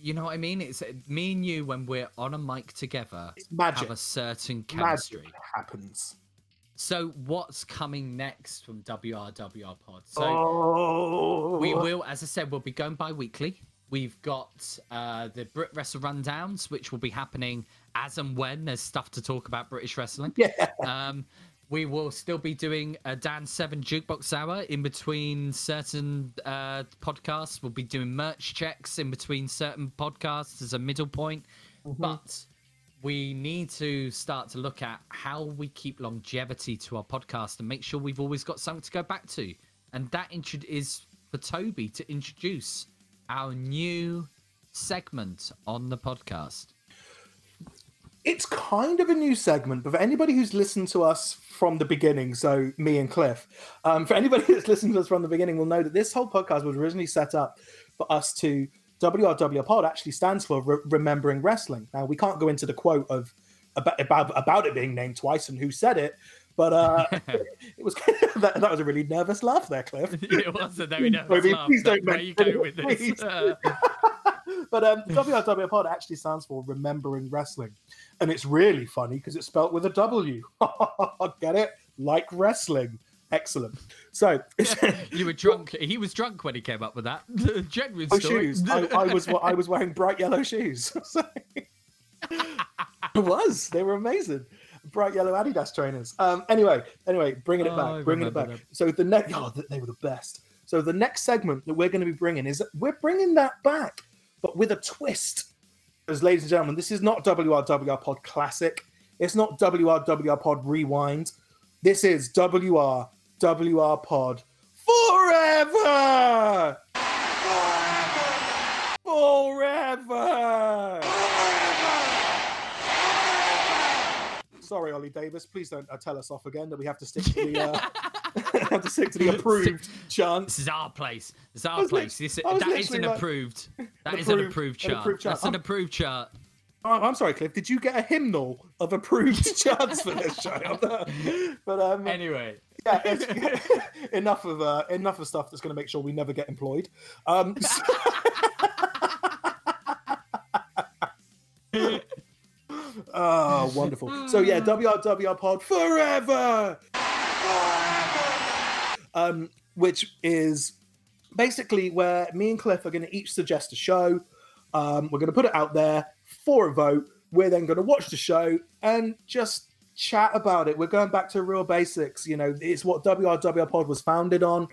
You know what I mean? It's me and you when we're on a mic together It's magic. have a certain Magic chemistry. happens. So what's coming next from WRWR Pod? So oh, we will, as I said, we'll be going bi-weekly. We've got uh, the Brit Wrestle Rundowns, which will be happening as and when there's stuff to talk about British wrestling. Yeah, Um, we will still be doing a Dan Seven Jukebox Hour in between certain uh, podcasts. We'll be doing merch checks in between certain podcasts as a middle point. But we need to start to look at how we keep longevity to our podcast and make sure we've always got something to go back to. And that intro- is for Toby to introduce our new segment on the podcast. It's kind of a new segment, but for anybody who's listened to us from the beginning, so me and Cliff, um, for anybody that's listened to us from the beginning, will know that this whole podcast was originally set up for us to WRW Pod actually stands for Re- Remembering Wrestling. Now we can't go into the quote of about, about about it being named twice and who said it, but uh, it was that, that was a really nervous laugh there, Cliff. it was a very nervous Toby, laugh. please don't where you go with this. But um, WRW Pod actually stands for Remembering Wrestling, and it's really funny because it's spelt with a W. Get it? Like wrestling. Excellent. So, You were drunk. He was drunk when he came up with that. Genuine story. shoes. I, I was I was wearing bright yellow shoes. So- I was. They were amazing. Bright yellow Adidas trainers. Um. Anyway. Anyway. Bringing it Oh, back. Bringing it back. them. So the next. Oh, th- they were the best. So the next segment that we're going to be bringing is we're bringing that back, but with a twist. Because, ladies and gentlemen, this is not WRWR Pod Classic. It's not WRWR Pod Rewind. This is WRWR Pod Forever. Forever. Sorry, Ollie Davis. Please don't uh, tell us off again that we have to stick to the uh, have to stick to the approved chance. This is our place. This is our place. This that is an like- approved. That is an approved- approved an chart. approved chart. That's an I'm- approved chart. I'm sorry, Cliff. Did you get a hymnal of approved charts for this show? but um, Anyway, yeah, it's, enough of uh, enough of stuff that's going to make sure we never get employed. Um, so- oh, wonderful. So yeah, WRWR Pod forever. Um, which is basically where me and Cliff are going to each suggest a show. Um, we're going to put it out there for a vote. We're then going to watch the show and just chat about it. We're going back to real basics. You know, it's what WRWR Pod was founded on.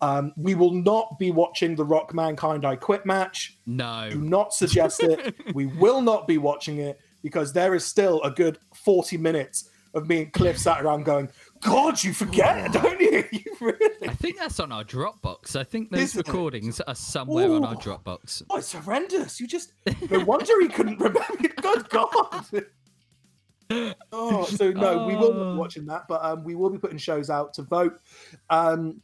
Um, we will not be watching the Rock Mankind I Quit match. no. Do not suggest it. we will not be watching it because there is still a good 40 minutes of me and Cliff sat around going, God, you forget, don't you? You really. I think that's on our Dropbox. I think those Isn't it? recordings are somewhere on our Dropbox. Oh, it's horrendous. You just no wonder he couldn't remember. Good God. Oh, so no, we will Oh. be watching that, but um, we will be putting shows out to vote. Um,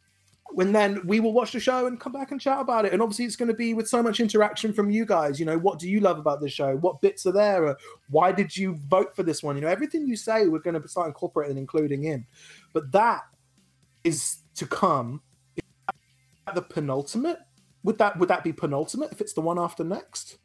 when then we will watch the show and come back and chat about it. And obviously, it's going to be with so much interaction from you guys. You know, what do you love about the show? What bits are there? Or why did you vote for this one? You know, everything you say, we're going to start incorporating and including in. But that is to come. Is the penultimate? Would that would that be penultimate if it's the one after next?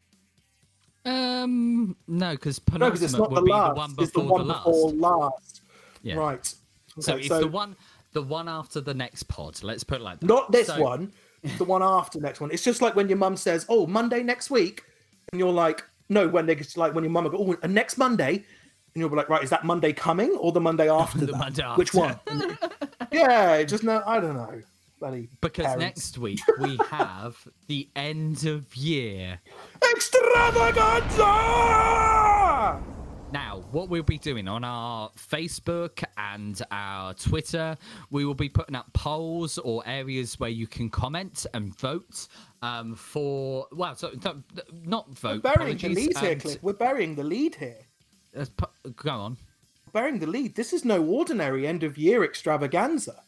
Um, no, because No, penultimate it's not would the be last. the one it's the one the last. before last. Yeah. Right. So Okay, it's the one, the one after the next pod. Let's put it like that. Not this So- one. The one after next one. It's just like when your mum says, "Oh, Monday next week," and you're like, "No." When they like when your mum go, "Oh, next Monday," and you'll be like, "Right, is that Monday coming or the Monday after The that? Monday Which one?" yeah, just no. I don't know. Bloody Because parents. next week we have the end of year. extravaganza. Now, what we'll be doing on our Facebook and our Twitter, we will be putting up polls or areas where you can comment and vote um, for. Well, so, so- not We're vote. burying the lead here, Cliff. We're burying the lead here. uh, go on. Burying the lead. This is no ordinary end of year extravaganza.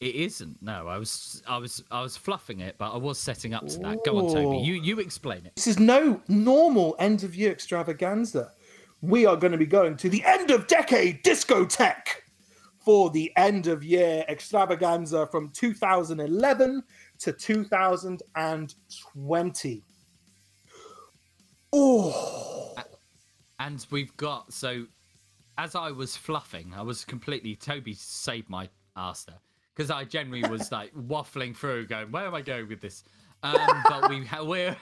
It isn't. No, I was, I was, I was fluffing it, but I was setting up to that. Go on, Toby. You, you explain it. This is no normal end of year extravaganza. We are going to be going to the end of decade discotheque for the end of year extravaganza from 2011 to 2020. Oh, And we've got so as I was fluffing, I was completely Toby saved my ass there because I generally was like waffling through, going, "Where am I going with this?" Um, but we we're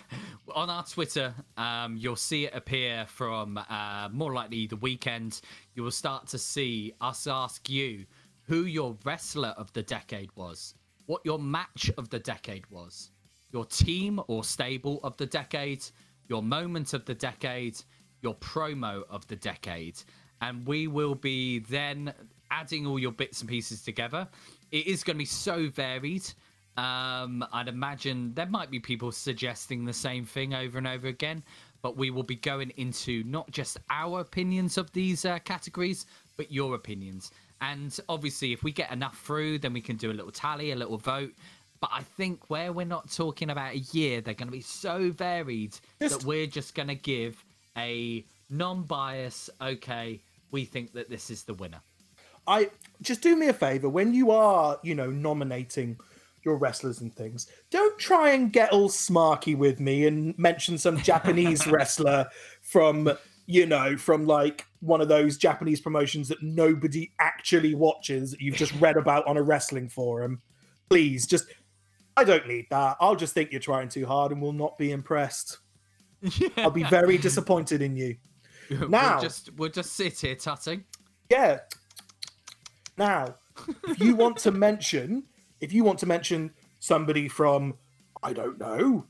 on our Twitter. Um, you'll see it appear from uh, more likely the weekend. You will start to see us ask you who your wrestler of the decade was, what your match of the decade was, your team or stable of the decade, your moment of the decade, your promo of the decade. And we will be then adding all your bits and pieces together. It is going to be so varied. Um, I'd imagine there might be people suggesting the same thing over and over again, but we will be going into not just our opinions of these uh, categories, but your opinions. And obviously, if we get enough through, then we can do a little tally, a little vote. But I think where we're not talking about a year, they're going to be so varied Just- that we're just going to give a non-bias. Okay, we think that this is the winner. I just do me a favor when you are, you know, nominating your wrestlers and things. Don't try and get all smarky with me and mention some Japanese wrestler from you know, from like one of those Japanese promotions that nobody actually watches that you've just read about on a wrestling forum. Please, just I don't need that. I'll just think you're trying too hard and will not be impressed. I'll be very disappointed in you. Now- we'll just we'll just sit here tutting. Yeah. Now, if you want to mention, if you want to mention somebody from, I don't know,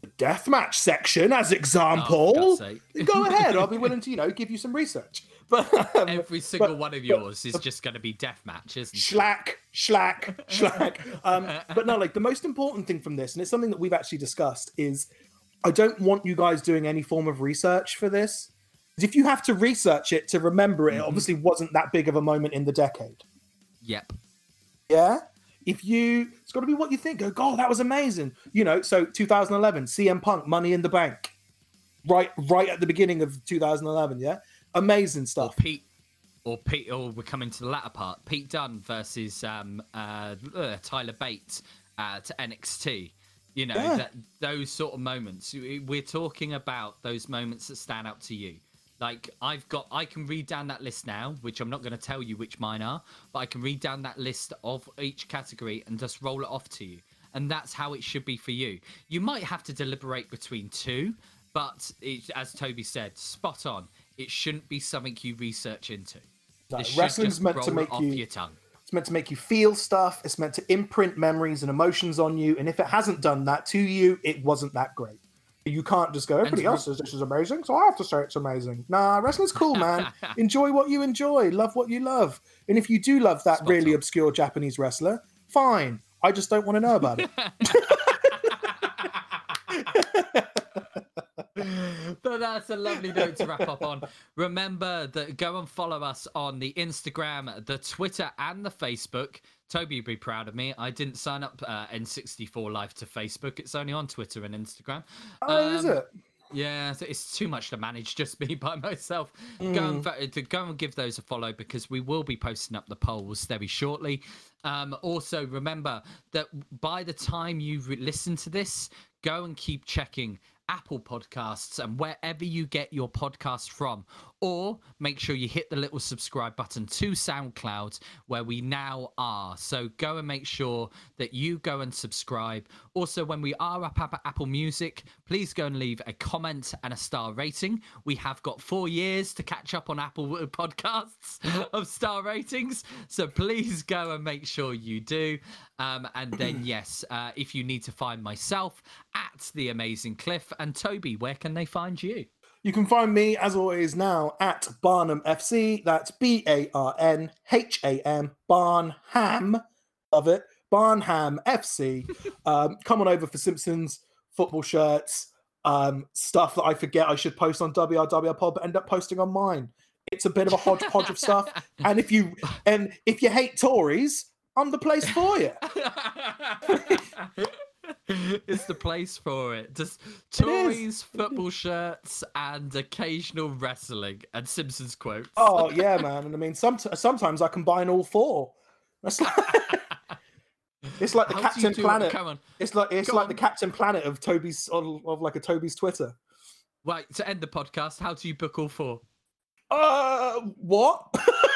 the deathmatch section as Oh, example, sake. go ahead. I'll be willing to, you know, give you some research. But um, Every single but- one of yours is just going to be deathmatch, isn't it? Schlack, schlack, schlack. Um, but no, like the most important thing from this, and it's something that we've actually discussed, is I don't want you guys doing any form of research for this. If you have to research it to remember it, it Mhm. obviously wasn't that big of a moment in the decade. Yep. Yeah. If you, it's got to be what you think. Go, God, that was amazing. You know, so 2011, CM Punk, Money in the Bank, right, right at the beginning of 2011. Yeah, amazing stuff. Or. Pete, or Pete, or we're coming to the latter part. Pete Dunne versus um, uh, uh, Tyler Bates uh, to NXT. You know Yeah. that those sort of moments. We're talking about those moments that stand out to you. Like I've got, I can read down that list now, which I'm not going to tell you which mine are, but I can read down that list of each category and just roll it off to you. And that's how it should be for you. You might have to deliberate between two, but it, as Toby said, spot on. It shouldn't be something you research into. No, wrestling's meant to make you- your tongue. It's meant to make you feel stuff. It's meant to imprint memories and emotions on you. And if it hasn't done that to you, it wasn't that great. You can't just go, everybody else says this is amazing, so I have to say it's amazing. Nah, wrestling's cool, man. enjoy what you enjoy, love what you love. And if you do love that Spot really on. obscure Japanese wrestler, fine. I just don't want to know about it. but that's a lovely note to wrap up on. Remember that go and follow us on the Instagram, the Twitter, and the Facebook. Toby would be proud of me. I didn't sign up uh, N64 Live to Facebook. It's only on Twitter and Instagram. Oh, is Um, it? Yeah, it's too much to manage just me by myself. Go Mm. and vo- to go and give those a follow because we will be posting up the polls very shortly. Um, also, remember that by the time you re- listen to this, go and keep checking Apple Podcasts and wherever you get your podcast from, or make sure you hit the little subscribe button to SoundCloud where we now are. So go and make sure that you go and subscribe. Also, when we are up at Apple Music, please go and leave a comment and a star rating. We have got four years to catch up on Apple Podcasts of star ratings, so please go and make sure you do. Um, and then, yes, uh, if you need to find myself at the Amazing Cliff and Toby, where can they find you? You can find me, as always, now at Barnham FC. That's B A R N H A M, Barnham. Love it. Barnham FC. Um, come on over for Simpsons football shirts, um, stuff that I forget I should post on WRWR Pod, but end up posting on mine. It's a bit of a hodgepodge of stuff. And if you and if you hate Tories, I'm the place for you. it's the place for it. Just. Tories, football shirts, and occasional wrestling and Simpsons quotes. Oh yeah, man. And I mean, some, sometimes I combine all four. That's like, it's like the How Captain do it? Planet. Come on. It's like it's Go like on. the Captain Planet of Toby's of, of like a Toby's Twitter. Right, to end the podcast, how do you book all four? Uh, what?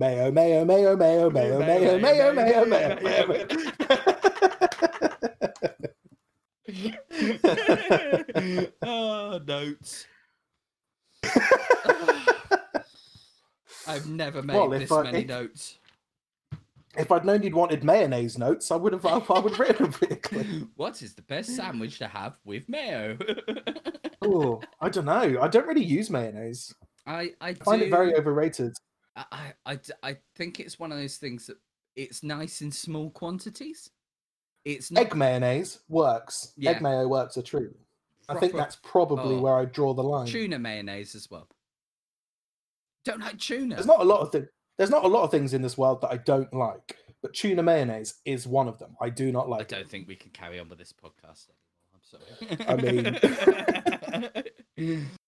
Mayo, mayo, mayo, mayo, mayo, mayo, mayo, mayo, mayo, mayo. oh, notes. I've never made Well, this I- many if- notes. If I'd known you'd wanted mayonnaise notes, I would have. I would have written them quickly. What is the best sandwich to have with mayo? Oh, I don't know. I don't really use mayonnaise. I I I find do- it very overrated. I, I, I think it's one of those things that it's nice in small quantities. It's not Egg mayonnaise works. Yeah. Egg mayo works a treat. I think that's probably oh. where I draw the line. tuna mayonnaise as well. Don't like tuna. There's not a lot of things. There's not a lot of things in this world that I don't like, but tuna mayonnaise is one of them. I do not like. I don't think we can carry on with this podcast anymore. I'm sorry. I mean,